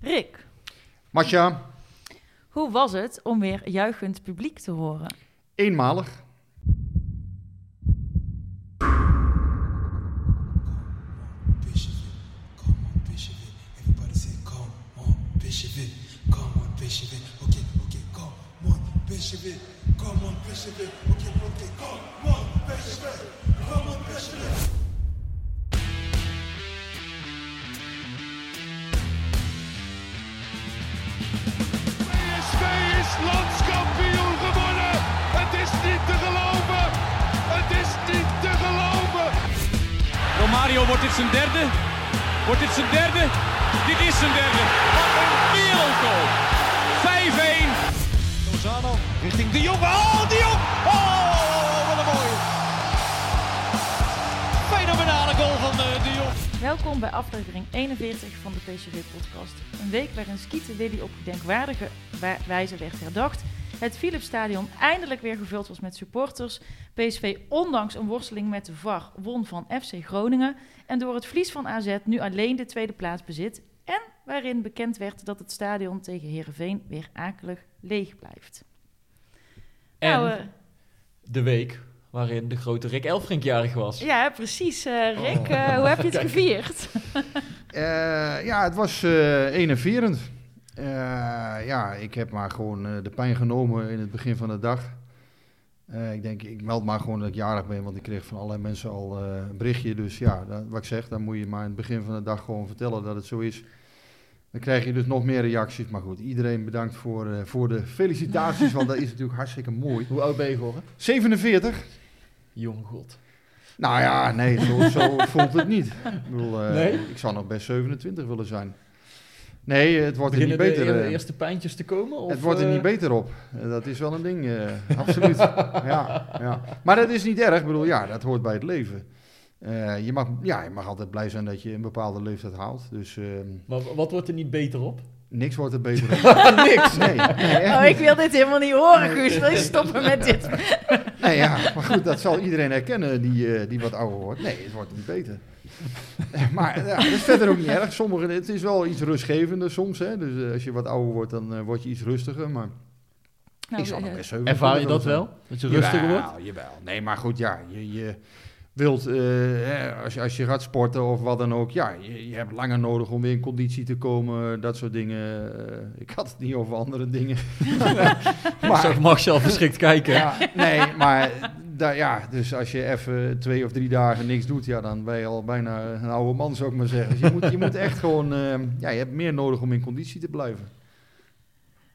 Rick, Masja, hoe was het om weer juichend publiek te horen? eenmalig. Willy op gedenkwaardige wa- wijze werd herdacht. Het Philipsstadion eindelijk weer gevuld was met supporters. PSV, ondanks een worsteling met de VAR, won van FC Groningen. En door het verlies van AZ nu alleen de tweede plaats bezit. En waarin bekend werd dat het stadion tegen Heerenveen weer akelig leeg blijft. En Nou, eh, de week waarin de grote Rick Elfrink jarig was. ja, precies. eh, Rick, eh, hoe heb je het gevierd? Eh, ja, het was eh enerverend. Eh, ja, ik heb maar gewoon eh, de pijn genomen in het begin van de dag. Eh, ik denk, ik meld maar gewoon dat ik jarig ben, want ik kreeg van allerlei mensen al een berichtje. Dus ja, dat, wat ik zeg, dan moet je maar in het begin van de dag gewoon vertellen dat het zo is. Dan krijg je dus nog meer reacties. Maar goed, iedereen bedankt voor, voor de felicitaties, want dat is natuurlijk hartstikke mooi. Hoe oud ben je geworden? 47. Jonge god. Nou ja, nee, zo, zo voelt het niet. Ik, bedoel, Nee? ik zou nog best 27 willen zijn. Nee, het wordt er niet Beginnen de, beter. de eh, eerste pijntjes te komen? Of, het wordt er eh, niet beter op. Dat is wel een ding, eh, absoluut. ja, ja. Maar dat is niet erg. Ik bedoel, ja, dat hoort bij het leven. Eh, je, mag, ja, je mag altijd blij zijn dat je een bepaalde leeftijd haalt. Dus eh, Maar wat wordt er niet beter op? niks wordt er beter op. Niks. Nee, Oh, ik wil dit helemaal niet horen, Guus. Wil je stoppen met dit? Nee, ja, maar goed, dat zal iedereen herkennen die, eh, die wat ouder wordt. Nee, het wordt niet beter. Maar ja, dat is verder ook niet erg. Sommige, het is wel iets rustgevender soms. Hè? Dus eh, als je wat ouder wordt, dan eh, word je iets rustiger. Maar Nou, ik zal nog eh, best 27 Ervaar je dat wel? Dat je rustiger Jawel, wordt? Jawel, Nee, maar goed, ja, je, je wilt, eh, hè, als, je, als je gaat sporten of wat dan ook, ja, je, je hebt langer nodig om weer in conditie te komen, dat soort dingen. Eh, ik had het niet over andere dingen. Ik zag Marcel verschrikt kijken. Ja, nee, maar da, ja, dus als je even twee of drie dagen niks doet, ja, dan ben je al bijna een oude man, zou ik maar zeggen. Dus je moet, je moet echt gewoon, eh, ja, je hebt meer nodig om in conditie te blijven.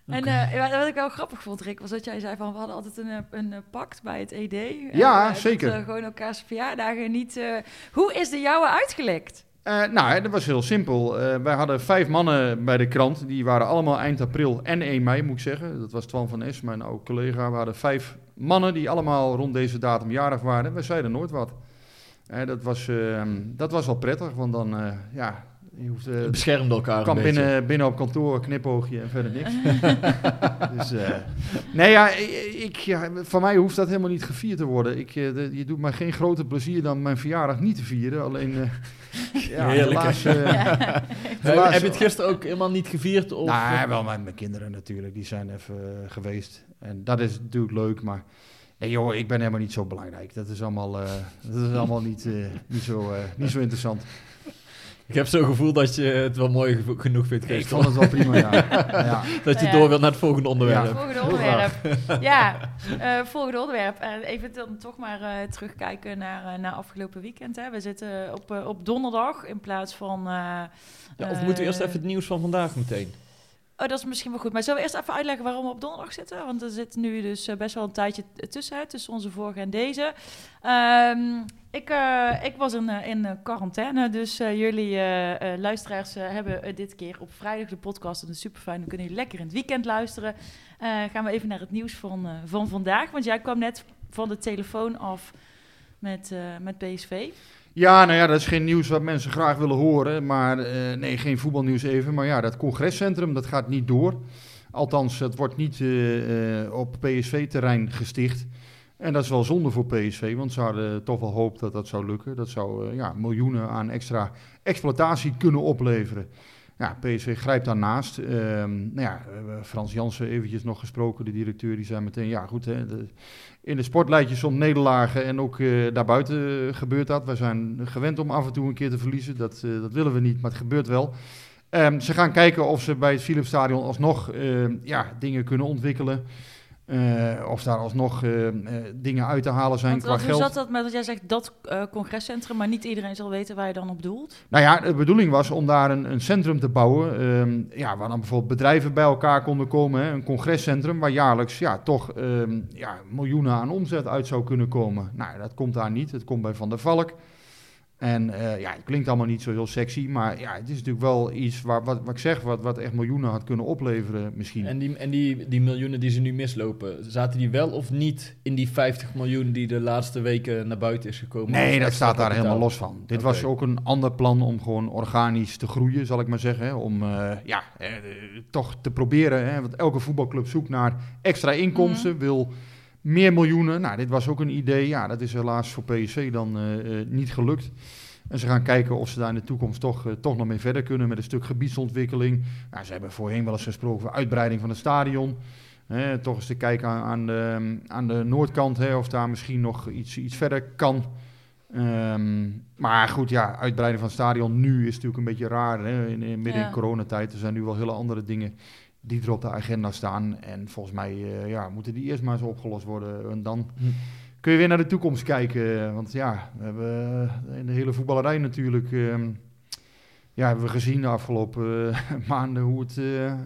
En eh, wat ik wel grappig vond, Rick, was dat jij zei van we hadden altijd een, eh, een eh, pact bij het ED. Ja, dat, zeker. eh, gewoon elkaars verjaardagen niet. Hoe is de jouwe uitgelekt? Nou, dat was heel simpel. Wij hadden vijf mannen bij de krant. Die waren allemaal eind april en 1 mei, moet ik zeggen. Dat was Twan van Es, mijn oude collega. We hadden vijf mannen die allemaal rond deze datum jarig waren. Wij zeiden nooit wat. Dat, was, eh, dat was wel prettig, want dan, ja, je hoeft... eh, Beschermde elkaar een kan beetje. binnen, binnen op kantoor, knipoogje en verder niks. dus, eh, nee, ja, ik, ja, voor mij hoeft dat helemaal niet gevierd te worden. Ik, eh, de- je doet mij geen groter plezier dan mijn verjaardag niet te vieren. Alleen, ja, Heerlijk, helaas... Heb, helaas- heb je het gisteren ook helemaal niet gevierd? Of, nou, wel met mijn kinderen natuurlijk. Die zijn even geweest. En dat is natuurlijk leuk, maar... Joh, ik ben helemaal niet zo belangrijk. Dat is allemaal, dat is allemaal niet, niet, zo, niet zo interessant. Ik heb zo'n gevoel dat je het wel mooi genoeg vindt, Ik vond het wel prima, ja. ja. Dat je Ja. door wilt naar het volgende onderwerp. Ja. Volgende onderwerp. Ja, eh, volgende onderwerp. Eh, even dan toch maar eh, terugkijken naar, eh, naar afgelopen weekend. Hè. We zitten op, op donderdag in plaats van... eh, Ja, of moeten we eerst even het nieuws van vandaag meteen? Oh, dat is misschien wel goed. Maar zullen we eerst even uitleggen waarom we op donderdag zitten? Want er zit nu dus best wel een tijdje t- tussenuit, tussen onze vorige en deze. Ehm, ik, eh, ik was in, eh, eh, quarantaine, dus jullie luisteraars hebben dit keer op vrijdag de podcast. En dat is super fijn, dan kunnen jullie lekker in het weekend luisteren. Gaan we even naar het nieuws van, van vandaag, want jij kwam net van de telefoon af met, met PSV. Ja, nou ja, dat is geen nieuws wat mensen graag willen horen. Maar nee, geen voetbalnieuws even. Maar ja, dat congrescentrum, dat gaat niet door. Althans, het wordt niet op PSV-terrein gesticht. En dat is wel zonde voor PSV, want ze hadden toch wel hoop dat dat zou lukken. Dat zou eh, ja, miljoenen aan extra exploitatie kunnen opleveren. Ja, PSV grijpt daarnaast. Ehm nou ja, Frans Jansen eventjes nog gesproken, de directeur. Die zei meteen, ja goed, hè, in de sport leid soms nederlagen en ook eh, daarbuiten gebeurt dat. We zijn gewend om af en toe een keer te verliezen. Dat, eh, dat willen we niet, maar het gebeurt wel. Ehm, ze gaan kijken of ze bij het Philipsstadion alsnog eh, ja, dingen kunnen ontwikkelen. Eh, of daar alsnog eh, eh, dingen uit te halen zijn Want, qua hoe geld. zat dat met dat jij zegt dat congrescentrum, maar niet iedereen zal weten waar je dan op doelt? Nou ja, de bedoeling was om daar een, een centrum te bouwen. ehm, ja, waar dan bijvoorbeeld bedrijven bij elkaar konden komen. Hè, een congrescentrum waar jaarlijks ja, toch ehm, ja, miljoenen aan omzet uit zou kunnen komen. Nou, dat komt daar niet. Het komt bij Van der Valk. En eh, ja, het klinkt allemaal niet zo heel sexy. Maar ja, het is natuurlijk wel iets waar, wat, wat ik zeg, wat, wat echt miljoenen had kunnen opleveren misschien. En, die, en die, die miljoenen die ze nu mislopen, zaten die wel of niet in die 50 miljoen die de laatste weken naar buiten is gekomen? Nee, dat staat daar helemaal los van. Dit was ook een ander plan om gewoon organisch te groeien, zal ik maar zeggen. hè. Om eh, ja, eh, toch te proberen, hè, want elke voetbalclub zoekt naar extra inkomsten, wil meer miljoenen. Nou, dit was ook een idee. Ja, dat is helaas voor PSV dan eh, eh, niet gelukt. En ze gaan kijken of ze daar in de toekomst toch, eh, toch nog mee verder kunnen met een stuk gebiedsontwikkeling. Nou, ze hebben voorheen wel eens gesproken over uitbreiding van het stadion. Hè, toch eens te kijken aan, aan, de, aan de noordkant hè, of daar misschien nog iets, iets verder kan. Ehm, maar goed, ja, uitbreiding van het stadion nu is natuurlijk een beetje raar. Hè, in, in, midden Ja. in coronatijd. Er zijn nu wel hele andere dingen die er op de agenda staan. En volgens mij eh, ja, moeten die eerst maar eens opgelost worden. En dan Hm. kun je weer naar de toekomst kijken. Want ja, we hebben eh, in de hele voetballerij natuurlijk... ehm, ja, hebben we gezien de afgelopen eh, maanden hoe het,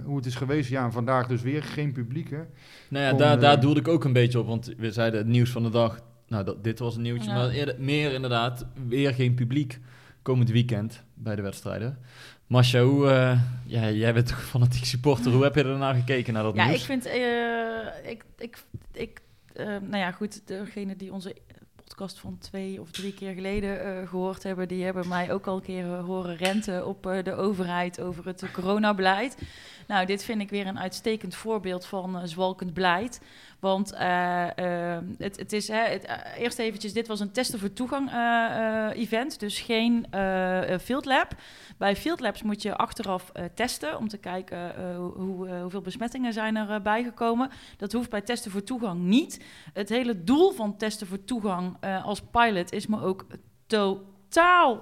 hoe het is geweest. Ja, en vandaag dus weer geen publiek, hè? Nou ja, Om, daar, daar doelde ik ook een beetje op, want we zeiden het nieuws van de dag. Nou, dat, dit was een nieuwtje, Ja. maar eerder, meer inderdaad, weer geen publiek komend weekend bij de wedstrijden. Masha, hoe, eh, ja, jij bent toch fanatiek supporter, hoe heb je ernaar gekeken naar dat Ja, nieuws? ik vind, eh, ik, ik, ik eh, nou ja, goed, degene die onze podcast van twee of drie keer geleden eh, gehoord hebben, die hebben mij ook al een keer horen renten op de overheid over het coronabeleid. Nou, dit vind ik weer een uitstekend voorbeeld van eh, zwalkend beleid. Want eh, het, het is, hè, het, eerst eventjes, dit was een testen voor toegang event, dus geen field lab. Bij field labs moet je achteraf testen om te kijken hoe, hoe, hoeveel besmettingen zijn er bijgekomen. Dat hoeft bij testen voor toegang niet. Het hele doel van testen voor toegang als pilot is me ook totaal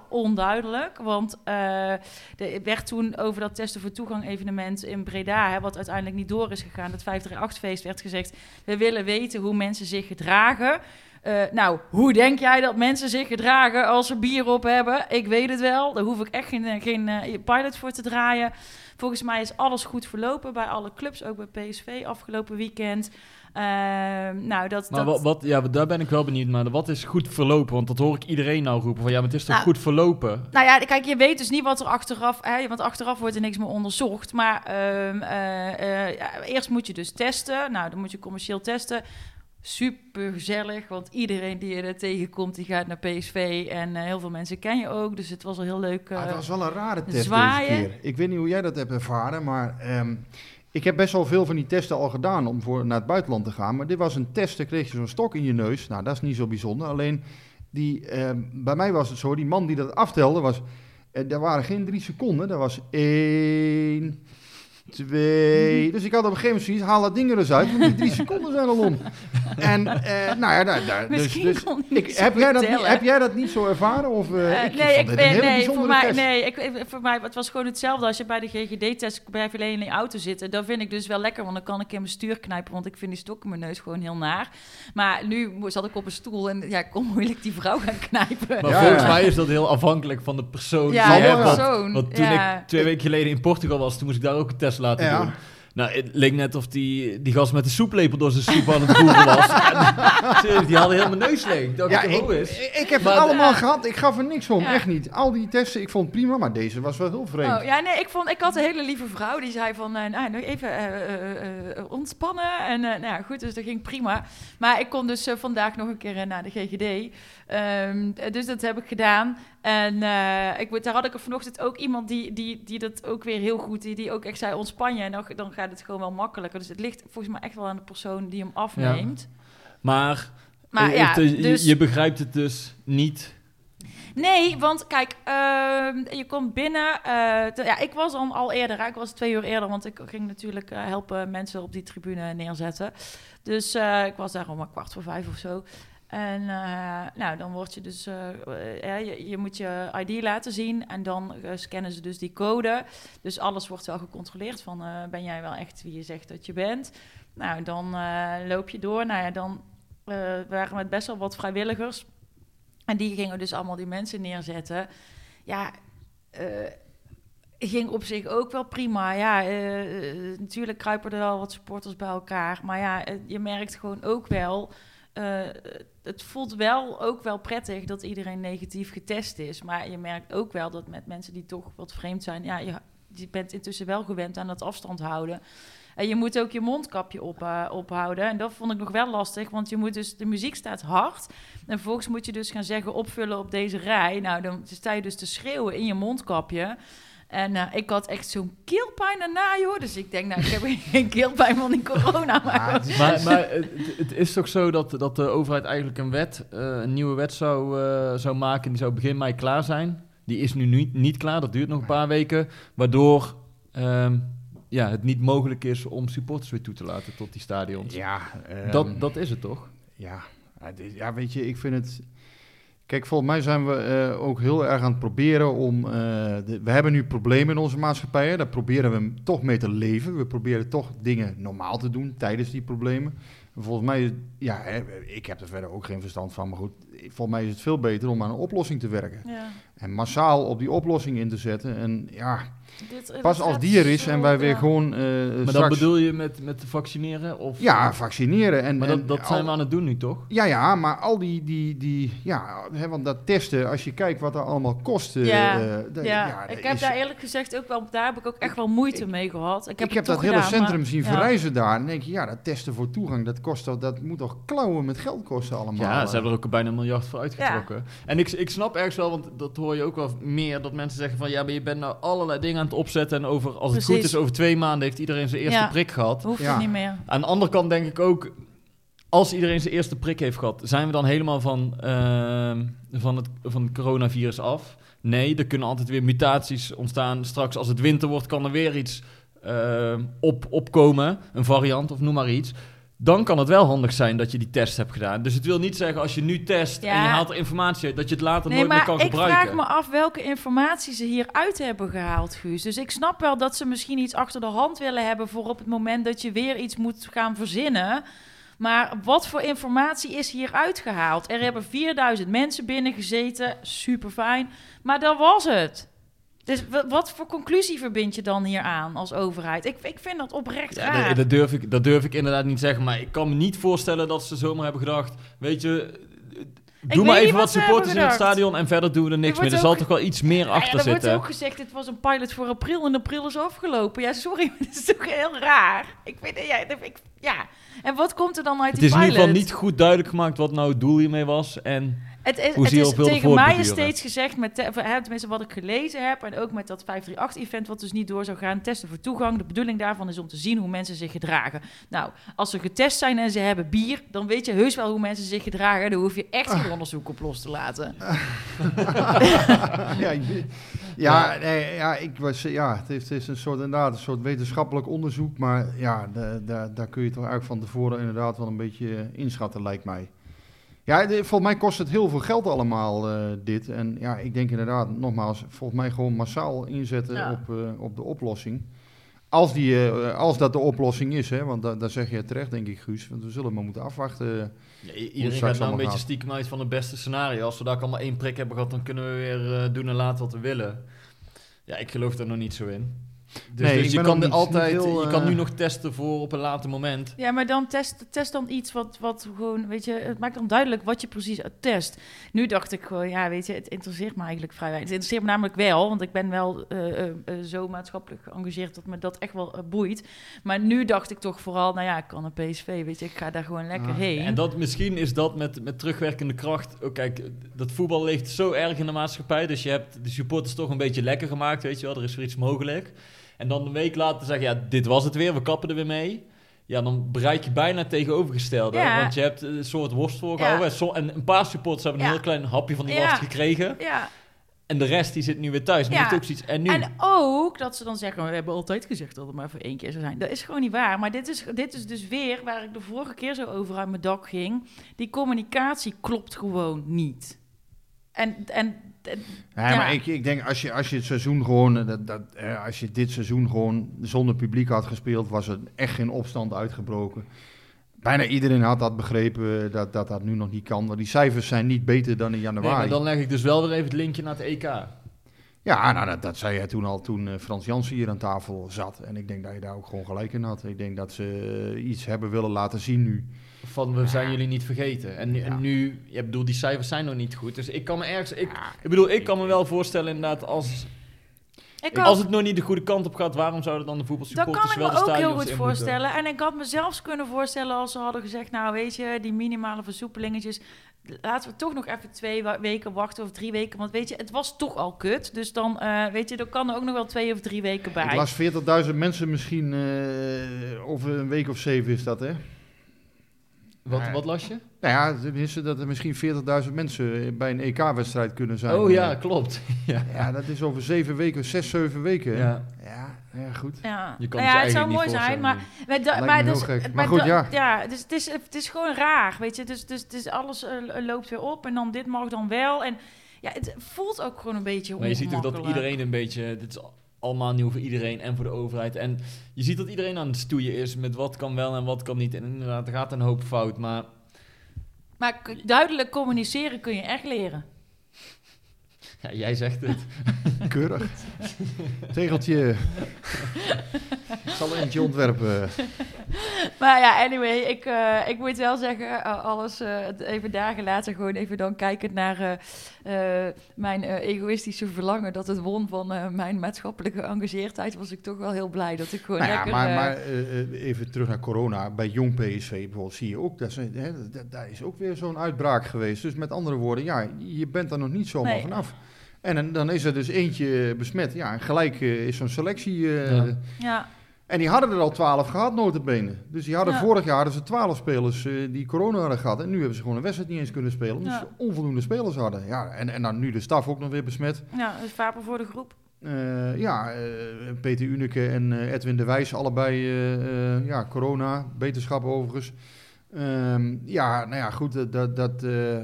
onduidelijk. Want eh, er werd toen over dat testen voor toegang evenement in Breda, hè, wat uiteindelijk niet door is gegaan, dat 538-feest, werd gezegd: we willen weten hoe mensen zich gedragen. Eh, nou, hoe denk jij dat mensen zich gedragen als ze bier op hebben? Ik weet het wel. Daar hoef ik echt geen, eh, geen pilot voor te draaien. Volgens mij is alles goed verlopen bij alle clubs, ook bij PSV afgelopen weekend. Ehm, nou, dat, Maar dat, wat, wat, ja, daar ben ik wel benieuwd naar. Wat is goed verlopen? Want dat hoor ik iedereen nou roepen. Van ja, maar het is toch Nou, goed verlopen? Nou ja, kijk, je weet dus niet wat er achteraf... Hè, want achteraf wordt er niks meer onderzocht. Maar ehm, eh, eh, ja, eerst moet je dus testen. Nou, dan moet je commercieel testen. Super gezellig, want iedereen die je er tegenkomt, die gaat naar PSV. En eh, heel veel mensen ken je ook, dus het was al heel leuk. Ah, het was wel een rare test zwaaien. deze keer. Ik weet niet hoe jij dat hebt ervaren, maar ehm, ik heb best wel veel van die testen al gedaan om voor, naar het buitenland te gaan. Maar dit was een test, dan kreeg je zo'n stok in je neus. Nou, dat is niet zo bijzonder. Alleen, die, ehm, bij mij was het zo, die man die dat aftelde, was, eh, er waren geen drie seconden. Dat was één, twee... Dus ik had op een gegeven moment zoiets, haal dat ding er eens uit, want die drie seconden zijn al om. En, eh, nou ja, daar, daar, dus, Misschien dus kon ik, niet zo heb, jij dat niet, heb jij dat niet zo ervaren? Of, eh, Eh, ik nee, vond ik, dit een nee, hele nee, voor mij, test. nee ik, ik- voor mij, het was gewoon hetzelfde als je bij de GGD-test je alleen in die auto zitten. Dat vind ik dus wel lekker, want dan kan ik in mijn stuur knijpen, want ik vind die stok in mijn neus gewoon heel naar. Maar nu mo- zat ik op een stoel en ja, ik kon moeilijk die vrouw gaan knijpen. Maar Ja, volgens ja. mij is dat heel afhankelijk van de persoon ja, die je Zal hebt. wel, Want, persoon. want toen ja. ik twee weken geleden in Portugal was, toen moest ik daar ook een test laten Ja. doen. Nou, het leek net of die, die gast met de soeplepel door zijn soep aan het voeren was. En, die heel mijn neus leeg. Ik dacht, Ja, ja, ik, is? ik, ik heb Maar- het allemaal Ja. gehad. Ik gaf er niks om. Ja. Echt niet. Al die testen, ik vond het prima. Maar deze was wel heel vreemd. Oh, ja, nee, ik, vond, ik had een hele lieve vrouw die zei van, eh, nou, nog even eh, eh, eh, ontspannen. En eh, nou ja, goed, dus dat ging prima. Maar ik kon dus eh, vandaag nog een keer eh, naar de GGD. Ehm, eh, dus dat heb ik gedaan. En eh, ik, daar had ik er vanochtend ook iemand die, die, die dat ook weer heel goed, die, die ook echt zei, ontspan je. En dan, dan gaat het gewoon wel makkelijker. Dus het ligt volgens mij echt wel aan de persoon die hem afneemt. Maar, Maar eh, ja, je- dus... je, begrijpt het dus niet Nee, want kijk, ehm, je komt binnen. eh, te- ja, ik was dan al eerder. Ik was twee uur eerder, want ik ging natuurlijk helpen mensen op die tribune neerzetten. Dus ik was daar om een kwart voor vijf of zo. En eh, nou, dan word je dus, eh, eh, je, moet je ID laten zien en dan scannen ze dus die code. Dus alles wordt wel gecontroleerd van, ben jij wel echt wie je zegt dat je bent? Nou, dan loop je door. Nou ja, dan waren met best wel wat vrijwilligers. En die gingen dus allemaal die mensen neerzetten. Ja, ging op zich ook wel prima. Ja, natuurlijk kruipen er wel wat supporters bij elkaar. Maar ja, je merkt gewoon ook wel... eh, het voelt wel ook wel prettig dat iedereen negatief getest is. Maar je merkt ook wel dat met mensen die toch wat vreemd zijn... Ja, je, bent intussen wel gewend aan het afstand houden. En je moet ook je mondkapje op, eh, ophouden. En dat vond ik nog wel lastig, want je moet dus, de muziek staat hard. En vervolgens moet je dus gaan zeggen opvullen op deze rij. Nou, dan sta je dus te schreeuwen in je mondkapje. En eh, ik had echt zo'n keelpijn daarna, joh. Dus ik denk, nou, ik heb geen keelpijn van die corona. Maar Ja, het is- Maar, maar het, het is toch zo dat, dat de overheid eigenlijk een wet, eh, een nieuwe wet zou, eh, zou maken. Die zou begin mei klaar zijn. Die is nu niet, niet klaar, dat duurt nog een paar weken. Waardoor ehm, ja, het niet mogelijk is om supporters weer toe te laten tot die stadions. ja, ehm, dat, dat is het toch? Ja, ja, weet je, ik vind het. Kijk, volgens mij zijn we eh, ook heel erg aan het proberen om. eh, de- we hebben nu problemen in onze maatschappij. hè, Daar proberen we toch mee te leven. We proberen toch dingen normaal te doen tijdens die problemen. En Volgens mij, ja, ik heb er verder ook geen verstand van. Maar goed, volgens mij is het veel beter om aan een oplossing te werken. ja, En massaal op die oplossing in te zetten. En ja, dit, pas als die er is zo- en wij weer ja. gewoon. eh, Maar dat bedoel je met, met vaccineren? Of, Ja, vaccineren. En, maar en dat, dat al- zijn we aan het doen nu toch? Ja, ja, maar al die, die, die ja, hè, want dat testen, als je kijkt wat dat allemaal kost. eh, Ja, eh, dat- Ja, dat ik heb is- daar eerlijk gezegd ook wel, daar heb ik ook echt wel moeite mee gehad. Ik heb, ik heb dat hele gedaan, centrum maar- zien ja. verrijzen daar. En denk je, ja, dat testen voor toegang, dat, kost, toch- dat moet toch klauwen met geld kosten allemaal. Ja, ze hebben er ook bijna een miljard voor uitgetrokken. En ik, ik snap ergens wel, want dat hoor je ook wel meer, dat mensen zeggen van ja, maar je bent nou allerlei dingen aan het opzetten en over, als het goed is, over twee maanden heeft iedereen zijn eerste Ja. prik gehad. Hoeft Ja. het niet meer. Aan de andere kant denk ik ook, als iedereen zijn eerste prik heeft gehad, zijn we dan helemaal van, ehm, van, het, van het coronavirus af? Nee, er kunnen altijd weer mutaties ontstaan. Straks als het winter wordt, kan er weer iets ehm, op, opkomen, een variant of noem maar iets. Dan kan het wel handig zijn dat je die test hebt gedaan. Dus het wil niet zeggen als je nu test en je haalt informatie uit, dat je het later Nee, nooit meer maar kan ik gebruiken. vraag me af welke informatie ze hieruit hebben gehaald, Guus. Dus ik snap wel dat ze misschien iets achter de hand willen hebben voor op het moment dat je weer iets moet gaan verzinnen. Maar wat voor informatie is hieruit gehaald? Er hebben 4000 mensen binnen gezeten, super fijn. Maar dat was het. Dus wa- wat voor conclusie verbind je dan hier aan als overheid? Ik, ik vind dat oprecht Ja, raar. dat, durf ik, dat durf ik inderdaad niet zeggen. Maar ik kan me niet voorstellen dat ze zomaar hebben gedacht... Weet je, doe maar even wat supporters in het stadion... en verder doen we er niks Er meer. Er zal ook- toch wel iets meer Ja, achter er wordt zitten. ook gezegd, het was een pilot voor april en april is afgelopen. Ja, sorry, maar dat is toch heel raar. Ik vind, ja, ik, ja. En wat komt er dan uit Het die is in pilot? ieder geval niet goed duidelijk gemaakt wat nou het doel hiermee was. En Het is, hoe het is tegen mij is steeds gezegd, met te- tenminste wat ik gelezen heb... en ook met dat 538-event wat dus niet door zou gaan... testen voor toegang. De bedoeling daarvan is om te zien hoe mensen zich gedragen. Nou, als ze getest zijn en ze hebben bier... dan weet je heus wel hoe mensen zich gedragen. Daar hoef je echt geen onderzoek op los te laten. ja, ja, nee, ja, ik was, ja, het is, het is een soort, inderdaad, een soort wetenschappelijk onderzoek. Maar ja, da- da- daar kun je toch eigenlijk van tevoren inderdaad wel een beetje eh, inschatten, lijkt mij. Ja, volgens mij kost het heel veel geld allemaal, eh, dit. En ja, ik denk inderdaad, nogmaals, volgens mij gewoon massaal inzetten Ja. op, eh, op de oplossing. Als, die, eh, als dat de oplossing is, hè, want da- daar zeg je terecht, denk ik, Guus. Want we zullen maar moeten afwachten. ja, het iedereen gaat nou een beetje gaat. stiekem uit van het beste scenario. Als we daar allemaal één prik hebben gehad... dan kunnen we weer eh, doen en laten wat we willen. Ja, ik geloof daar nog niet zo in. Dus, Nee, dus ik je kan er altijd... heel, je kan eh, nu nog testen voor op een later moment. Ja, maar dan test, test dan iets wat, wat gewoon, weet je, het maakt dan duidelijk wat je precies test. Nu dacht ik gewoon, ja, weet je, het interesseert me eigenlijk vrij weinig. Het interesseert me namelijk wel, want ik ben wel eh, eh, eh, zo maatschappelijk geëngageerd dat me dat echt wel eh, boeit. Maar nu dacht ik toch vooral, nou ja, ik kan een PSV, weet je, ik ga daar gewoon lekker Ah. heen. En dat, misschien is dat met, met terugwerkende kracht. Oh, kijk, dat voetbal leeft zo erg in de maatschappij. Dus je hebt de supporters toch een beetje lekker gemaakt. Weet je wel, er is weer iets mogelijk. En dan een week later zeggen, ja, dit was het weer, we kappen er weer mee. Ja, dan bereik je bijna het tegenovergestelde. Ja. Want je hebt een soort worst voorgehouden. Ja. En, een paar supporters hebben een heel klein hapje van die worst gekregen. Ja. En de rest die zit nu weer thuis. Ja. ook zoiets. En nu? En ook dat ze dan zeggen, we hebben altijd gezegd dat het maar voor één keer zou zijn. Dat is gewoon niet waar. Maar dit is, dit is dus weer waar ik de vorige keer zo over uit mijn dak ging. Die communicatie klopt gewoon niet. En, en, en- Ja, maar ik, ik denk als je, als je het seizoen gewoon, eh, dat, dat, eh, als je dit seizoen gewoon zonder publiek had gespeeld, was er echt geen opstand uitgebroken. Bijna iedereen had dat begrepen eh, dat, dat dat nu nog niet kan. Want die cijfers zijn niet beter dan in Nee, januari. maar dan leg ik dus wel weer even het linkje naar het EK. Ja, nou, dat, dat zei jij toen al toen Frans Jansen hier aan tafel zat. En ik denk dat je daar ook gewoon gelijk in had. Ik denk dat ze iets hebben willen laten zien nu. Van we zijn jullie niet vergeten. En, nu- Ja. en nu, ja, ik bedoel, die cijfers zijn nog niet goed. Dus ik kan me ergens. Ik, ik bedoel, ik kan me wel voorstellen inderdaad als. ik Als het nog niet de goede kant op gaat, waarom zouden dan de dat voetbalsupporters kan ik wel me de ook heel stadions goed voorstellen. En ik had me zelfs kunnen voorstellen als ze hadden gezegd... nou weet je, die minimale versoepelingetjes... laten we toch nog even twee weken wachten of drie weken. Want weet je, het was toch al kut. Dus dan, eh, weet je, er kan er ook nog wel twee of drie weken bij. Ik las 40.000 mensen misschien eh, over een week of zeven is dat, hè? Wat, Nee. wat las je? Nou ja, tenminste dat er misschien 40.000 mensen bij een EK-wedstrijd kunnen zijn. oh ja, Eh, klopt. ja. Ja, dat is over zeven weken, zes, zeven weken. Ja. Ja, ja, goed. Ja, Je kan Nou het ja het zou mooi eigenlijk zijn, niet maar, maar, maar, me dus, heel gek. maar Maar goed, ja. ja, dus het is, het is gewoon raar, weet je. Dus, dus, dus alles eh, loopt weer op en dan dit mag dan wel. En ja, het voelt ook gewoon een beetje Maar je ziet ook dat iedereen een beetje... Dit is allemaal nieuw voor iedereen en voor de overheid. En je ziet dat iedereen aan het stoeien is met wat kan wel en wat kan niet. En inderdaad, er gaat een hoop fout. Maar Maar duidelijk communiceren kun je echt leren. Ja, jij zegt het. Keurig. Tegeltje. Ik zal er eentje ontwerpen. Maar ja, anyway, ik, eh, ik moet wel zeggen, eh, alles eh, het even dagen later, gewoon even dan kijkend naar eh, eh, mijn eh, egoïstische verlangen dat het won van eh, mijn maatschappelijke engageerdheid, was ik toch wel heel blij dat ik gewoon Nou ja, lekker... maar, maar even terug naar corona. Bij jong PSV bijvoorbeeld zie je ook, dat is, hè, dat- daar is ook weer zo'n uitbraak geweest. Dus met andere woorden, ja, je bent er nog niet zomaar Nee. vanaf. En dan- dan is er dus eentje besmet. Ja, en gelijk eh, is zo'n selectie... eh, Ja. ja, En die hadden er al twaalf gehad, notabene. Dus die hadden Ja. vorig jaar hadden ze twaalf spelers eh, die corona hadden gehad. En nu hebben ze gewoon een wedstrijd niet eens kunnen spelen. Omdat Ja. ze onvoldoende spelers hadden. Ja, en, en dan nu de staf ook nog weer besmet. ja, dus vaper voor de groep. Eh, ja, eh, Peter Uneke en eh, Edwin de Wijs, allebei eh, eh, ja, corona, beterschap overigens. Ehm, ja, nou ja, goed, dat, dat, dat, eh,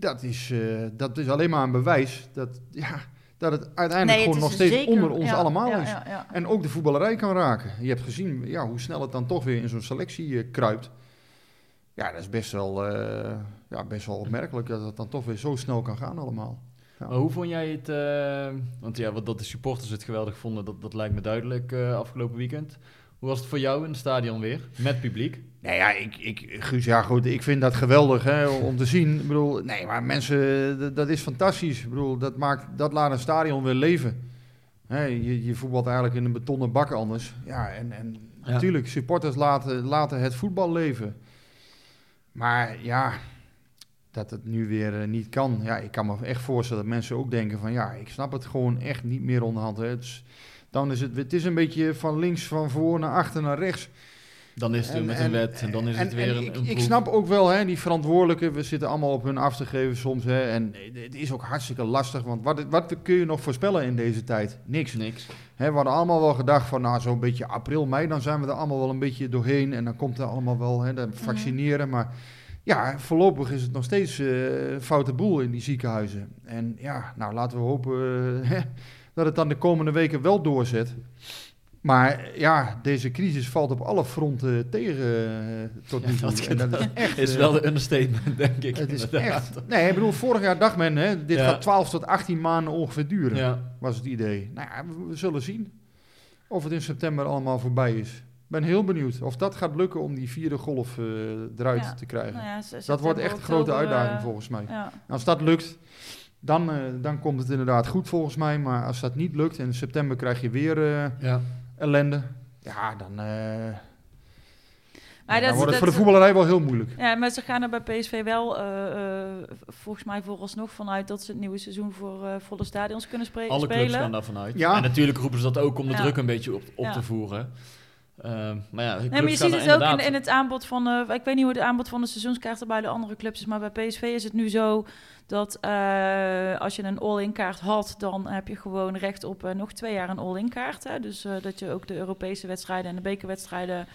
dat, is, eh, dat is alleen maar een bewijs dat, ja, dat het uiteindelijk het gewoon nog steeds zeker- onder ons ja, allemaal ja, is. Ja, ja. En ook de voetballerij kan raken. Je hebt gezien ja, hoe snel het dan toch weer in zo'n selectie eh, kruipt. Ja, dat is best wel, eh, ja, best wel opmerkelijk dat het dan toch weer zo snel kan gaan allemaal. Ja. Maar hoe vond jij het... eh, want ja, wat dat de supporters het geweldig vonden, dat, dat lijkt me duidelijk eh, afgelopen weekend. Hoe was het voor jou in het stadion weer? Met publiek? Nou ja, ik, ik, Guus, ja goed, ik vind dat geweldig hè, om te zien. Ik bedoel, nee, maar mensen, dat, dat is fantastisch. Ik bedoel, dat, maakt, dat laat een stadion weer leven. Hè, je, je voetbalt eigenlijk in een betonnen bak anders. Ja, en, en Ja. natuurlijk, supporters laten, laten het voetbal leven. Maar ja, dat het nu weer eh, niet kan. Ja, ik kan me echt voorstellen dat mensen ook denken van... ja, ik snap het gewoon echt niet meer onderhand. Hè. Het is, dan is het, het is een beetje van links, van voor naar achter naar rechts. Dan is het weer met een wet en dan is het weer en een, ik, een ik snap ook wel, hè, die verantwoordelijken, we zitten allemaal op hun af te geven soms. Hè, en het is ook hartstikke lastig, want wat, wat kun je nog voorspellen in deze tijd? Niks. Niks. Hè, we hadden allemaal wel gedacht van, nou, zo'n beetje april, mei, dan zijn we er allemaal wel een beetje doorheen. En dan komt er allemaal wel, hè, dat vaccineren. Maar ja, voorlopig is het nog steeds eh foute boel in die ziekenhuizen. En ja, nou, laten we hopen eh, hè, dat het dan de komende weken wel doorzet. Maar ja, deze crisis valt op alle fronten tegen eh, tot nu Ja, toe. dat- En dat is echt... Is eh, wel de understatement, denk ik. het is echt... Nee, ik bedoel, vorig jaar dacht men, hè, dit Ja. gaat 12 tot 18 maanden ongeveer duren Ja. was het idee. Nou ja, we, we zullen zien of het in september allemaal voorbij is. Ik ben heel benieuwd of dat gaat lukken om die vierde golf eh, eruit Ja. te krijgen. Nou dat wordt echt een grote uitdaging volgens mij. Ja. En Als dat lukt, dan, eh, dan komt het inderdaad goed volgens mij. Maar als dat niet lukt en in september krijg je weer eh, Ja. ellende. Ja, dan, eh, Maar ja, dan dat- wordt het dat- voor de voetballerij wel heel moeilijk. Ja, maar ze gaan er bij PSV wel eh, eh, volgens mij vooralsnog vanuit dat ze het nieuwe seizoen voor eh, volle stadions kunnen spre- Alle spelen. clubs gaan daarvan uit. Ja. En natuurlijk roepen ze dat ook om de Ja. druk een beetje op, op Ja. te voeren. Ehm, maar ja, Nee, maar je ziet het ook in, in het aanbod van... eh, ik weet niet hoe het aanbod van de seizoenskaarten bij de andere clubs is... maar bij PSV is het nu zo dat eh, als je een all-in kaart had... dan heb je gewoon recht op eh, nog twee jaar een all-in kaart. Hè? Dus eh, dat je ook de Europese wedstrijden en de bekerwedstrijden...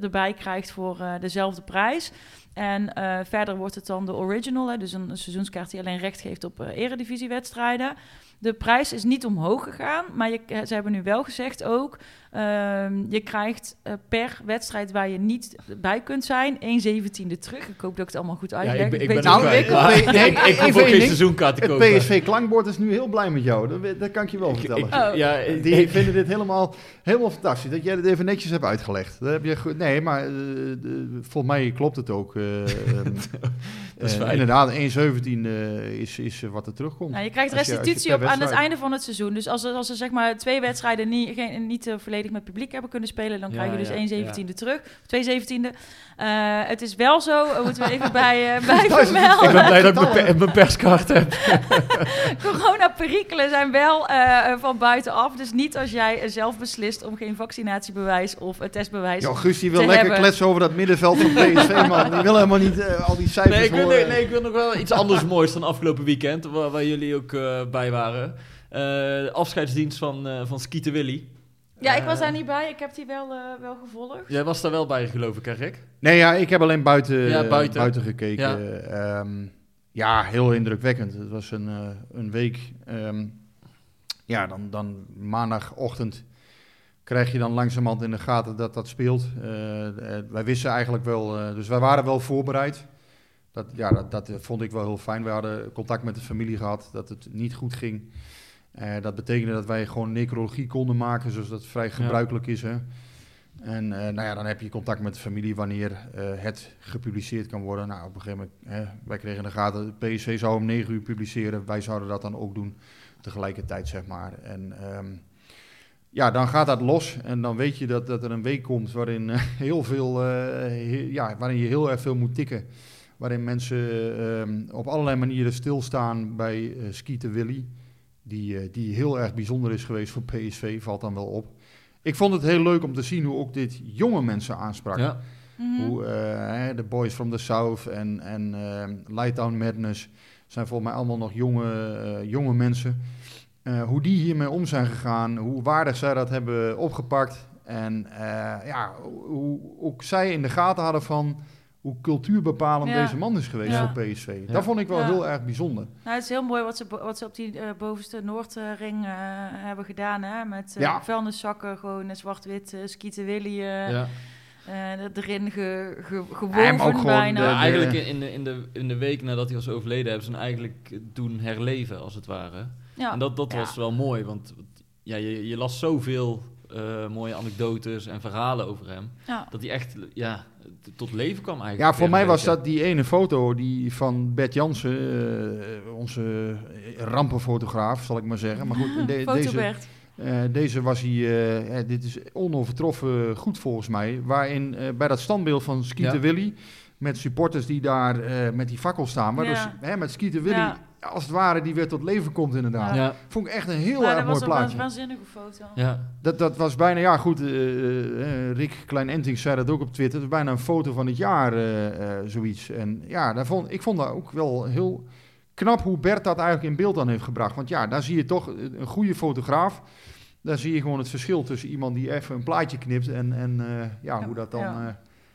erbij krijgt voor dezelfde prijs. En verder wordt het dan de original, hè? dus een, seizoenskaart die alleen recht geeft op eredivisiewedstrijden. De prijs is niet omhoog gegaan, maar je, ze hebben nu wel gezegd ook... ehm, je krijgt eh, per wedstrijd waar je niet bij kunt zijn, 1 zeventiende terug. Ik hoop dat ik het allemaal goed Ja, uitleg. ik ben, ik weet ben Nou, ik- nee, ik, hoef ook geen seizoenkaart te Het kopen. PSV Klankbord is nu heel blij met jou. Dat, dat kan ik je wel Ik- vertellen. ik- Oh. ja, ik- Die vinden dit helemaal, helemaal fantastisch. Dat jij het even netjes hebt uitgelegd. Dat heb je goed. Nee, maar eh, volgens mij klopt het ook. eh, ehm, eh, inderdaad, 1,17 eh, is, is wat er terugkomt. Nou, je krijgt je- je restitutie op aan het einde van het seizoen. Dus als, er- als ze zeg maar twee wedstrijden niet, geen, niet eh, volledig met publiek hebben kunnen spelen, dan Ja, krijg je dus ja, 1 zeventiende terug. 2 zeventiende. Eh, het is wel zo, moeten we even bij, eh, bij vermelden. ik ben blij dat ik mijn, mijn perskaart heb. Corona-perikelen zijn wel eh, van buitenaf. Dus niet als jij zelf beslist om geen vaccinatiebewijs of een testbewijs. Ja, Guus die wil te lekker hebben. kletsen over dat middenveld van PSV, man. Die wil helemaal niet al die cijfers Nee ik, wil, horen. nee, nee, ik wil nog wel iets anders moois dan afgelopen weekend, waar, waar jullie ook bij waren. Eh, de afscheidsdienst van, eh van Skeeter Willy. Ja, ik was Eh, daar niet bij. Ik heb die wel, eh, wel gevolgd. Jij was daar wel bij, geloof ik, hè, Rick? Nee, ja, ik heb alleen buiten, Ja, buiten. buiten. gekeken. Ja. Ja. ja, heel indrukwekkend. Het was een, eh, een week. ehm, ja, dan, dan maandagochtend krijg je dan langzamerhand in de gaten dat dat speelt. Wij wisten eigenlijk wel, eh, dus wij waren wel voorbereid. Dat, ja, dat, dat vond ik wel heel fijn. We hadden contact met de familie gehad, dat het niet goed ging. Eh, dat betekende dat wij gewoon necrologie konden maken, zoals dat vrij gebruikelijk is. Hè. En eh, nou ja, dan heb je contact met de familie wanneer eh, het gepubliceerd kan worden. Nou, op een gegeven moment, hè, wij kregen in de gaten, de PSV zou om 9 uur publiceren. Wij zouden dat dan ook doen tegelijkertijd, zeg maar. En ehm, ja, dan gaat dat los. En dan weet je dat, dat er een week komt waarin heel veel, ja, waarin je heel erg veel moet tikken. Waarin mensen ehm, op allerlei manieren stilstaan bij Skeeter Willy. Die, eh, die heel erg bijzonder is geweest voor PSV, valt dan wel op. Ik vond het heel leuk om te zien hoe ook dit jonge mensen aansprak. Ja. Mhm. Hoe eh, hè, de Boys from the South en, en eh, Lightdown Madness zijn volgens mij allemaal nog jonge, eh, jonge mensen. Eh, hoe die hiermee om zijn gegaan, hoe waardig zij dat hebben opgepakt. En eh, ja, hoe ook zij in de gaten hadden van hoe cultuurbepalend Ja. deze man is geweest Ja. voor PSV. Ja. Dat vond ik wel Ja. heel erg bijzonder. Nou, het is heel mooi wat ze, wat ze op die eh, bovenste Noordring eh, hebben gedaan. Hè? Met eh Ja. vuilniszakken, gewoon zwart-wit, eh skieten Willy eh, Ja. eh, erin ge, ge, gewoven bijna. de- Ja, eigenlijk in, in, de, in, de, in de week nadat hij was overleden, hebben ze hem eigenlijk doen herleven, als het ware. ja. En dat, dat Ja. was wel mooi, want ja, je, je las zoveel eh, mooie anekdotes en verhalen over hem, Ja. dat hij echt ja, tot leven kwam eigenlijk. Ja, voor mij was dat die ene foto die van Bert Jansen, eh, onze rampenfotograaf, zal ik maar zeggen. Maar goed, de- deze, eh, deze was hij, eh, eh, dit is onovertroffen goed volgens mij. Waarin eh, bij dat standbeeld van Skeeter Ja. Willy, met supporters die daar eh, met die fakkel staan. Waardoor Ja. hè, met Skeeter Willy, Ja. Als het ware, die weer tot leven komt inderdaad. Ja, Vond ik echt een heel Maar erg dat mooi was ook wel plaatje. een waanzinnige foto. ja. Dat, dat was bijna, ja goed, eh, eh, Rick Klein-Enting zei dat ook op Twitter. Het was bijna een foto van het jaar, eh, eh, zoiets. En ja, daar vond, ik vond dat ook wel heel knap hoe Bert dat eigenlijk in beeld dan heeft gebracht. Want ja, daar zie je toch een goede fotograaf. Daar zie je gewoon het verschil tussen iemand die even een plaatje knipt en, en eh, ja, hoe dat dan... Ja. eh,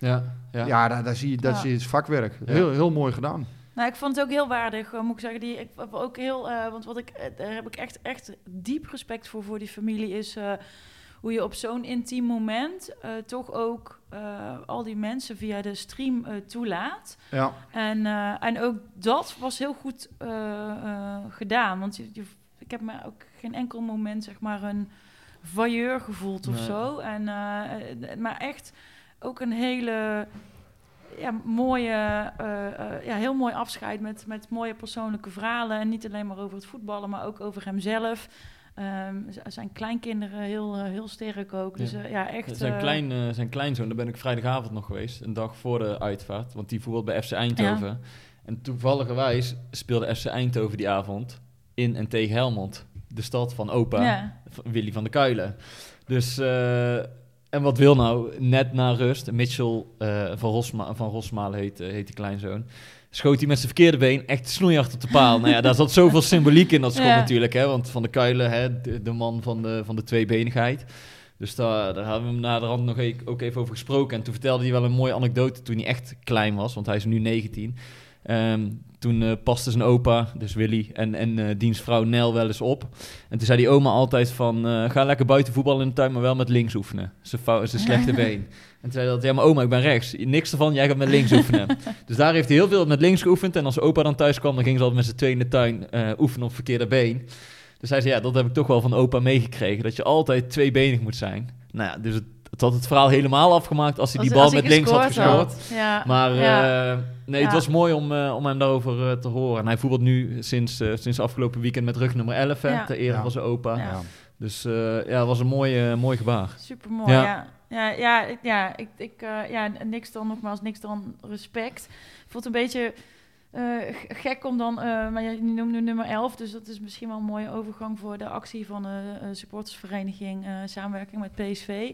Ja, ja. ja, daar, daar zie je, dat Ja. zie je het vakwerk. Ja. Heel, heel mooi gedaan. Nou, ik vond het ook heel waardig, eh, moet ik zeggen. Die, ik heb ook heel, eh, want wat ik, eh, daar heb ik echt, echt diep respect voor, voor die familie, is hoe je op zo'n intiem moment toch ook al die mensen via de stream toelaat. Ja, En, en ook dat was heel goed gedaan. Want je, je- ik heb me ook geen enkel moment, zeg maar, een voyeur gevoeld of Nee. zo. En, maar echt ook een hele ja, mooie, eh, eh, ja, heel mooi afscheid met, met mooie persoonlijke verhalen. En niet alleen maar over het voetballen, maar ook over hemzelf. Ehm, zijn kleinkinderen heel, eh, heel sterk ook. Dus Ja. ja, echt. Zijn, klein, zijn kleinzoon, daar ben ik vrijdagavond nog geweest, een dag voor de uitvaart, want die voetbalt bij FC Eindhoven. En toevalligerwijs speelde FC Eindhoven die avond in en tegen Helmond, de stad van opa, Ja. Willy van der Kuilen. Dus, en wat wil nou? Net na rust, Mitchell eh, van, Rosma van Rosmalen heet, eh, heet die kleinzoon. Schoot hij met zijn verkeerde been echt snoeihard op de paal. nou ja, daar zat zoveel symboliek in dat schot Ja. natuurlijk. Hè? Want Van de Kuilen, hè, de, de man van de, van de tweebenigheid. Dus daar, daar hadden we hem na de rand nog e- ook even over gesproken. En toen vertelde hij wel een mooie anekdote toen hij echt klein was. Want hij is nu 19. Ehm, toen eh, paste zijn opa, dus Willy, en, en eh, dienstvrouw Nel wel eens op. En toen zei die oma altijd van, eh, ga lekker buiten voetballen in de tuin, maar wel met links oefenen. Zijn, fou- zijn slechte been. En toen zei dat, ja maar oma, ik ben rechts. Niks ervan, jij gaat met links oefenen. dus daar heeft hij heel veel met links geoefend. En als opa dan thuis kwam, dan ging ze altijd met z'n tweeën in de tuin oefenen op verkeerde been. Dus hij zei, ja, dat heb ik toch wel van opa meegekregen. Dat je altijd tweebenig moet zijn. Nou ja, dus het, het had het verhaal helemaal afgemaakt als hij die Als- bal als met links had gescoord. Ja. Maar ja. eh, nee, Ja. het was mooi om, eh, om hem daarover eh, te horen. En hij voetbalt nu sinds, sinds afgelopen weekend met rug nummer 11, hè, Ja. ter ere Ja. van zijn opa. Dus eh, ja, het was een mooi, mooi gebaar. Super mooi, Ja. ja. Ja, ja, ik- ja, ik, ik, eh, ja, niks dan nogmaals, niks dan respect. Ik vond het een beetje eh, gek om dan, eh, maar je noemt nu nummer 11, dus dat is misschien wel een mooie overgang voor de actie van de supportersvereniging eh, samenwerking met PSV.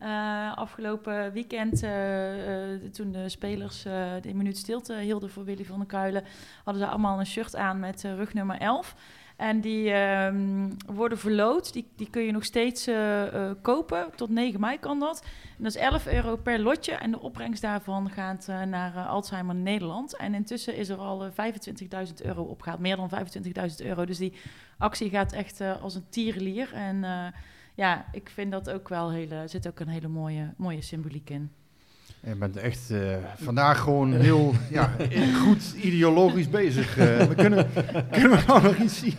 Eh, afgelopen weekend, eh, eh, toen de spelers de minuut stilte hielden voor Willy van der Kuilen, hadden ze allemaal een shirt aan met rug nummer 11. En die ehm, worden verloot. Die, die kun je nog steeds kopen. Tot 9 mei kan dat. Dat is 11 euro per lotje. En de opbrengst daarvan gaat naar Alzheimer Nederland. En intussen is er al eh, 25.000 euro opgehaald. Meer dan 25.000 euro. Dus die actie gaat echt als een tierenlier. En ja, ik vind dat ook wel hele, er zit ook een hele mooie, mooie symboliek in. Je bent echt eh, vandaag gewoon heel ja, goed ideologisch bezig. eh. we kunnen, kunnen we nou nog iets zien?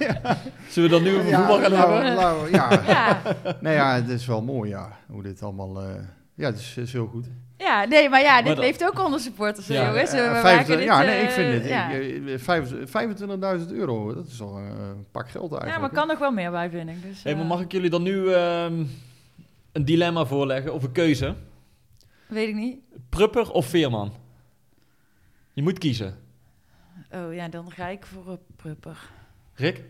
Zullen we dan nu over voetbal gaan nou, hebben? nou, ja. Ja, Nee, ja, het is wel mooi, ja. Hoe dit allemaal... eh, ja, het is, is heel goed. Ja nee, maar ja, dit Maar leeft ook onder supporters, Ja, jongens. We dit, ja, nee, eh, ik vind het. ja. ik, eh, vijf- 25.000 euro, dat is al een eh, pak geld eigenlijk. Ja, maar kan nog wel meer bij, vind ik. Dus, Hey, maar eh, mag ik jullie dan nu ehm, een dilemma voorleggen of een keuze? Weet ik niet. Prupper of Veerman? Je moet kiezen. Oh ja, dan ga ik voor een prupper. Rick?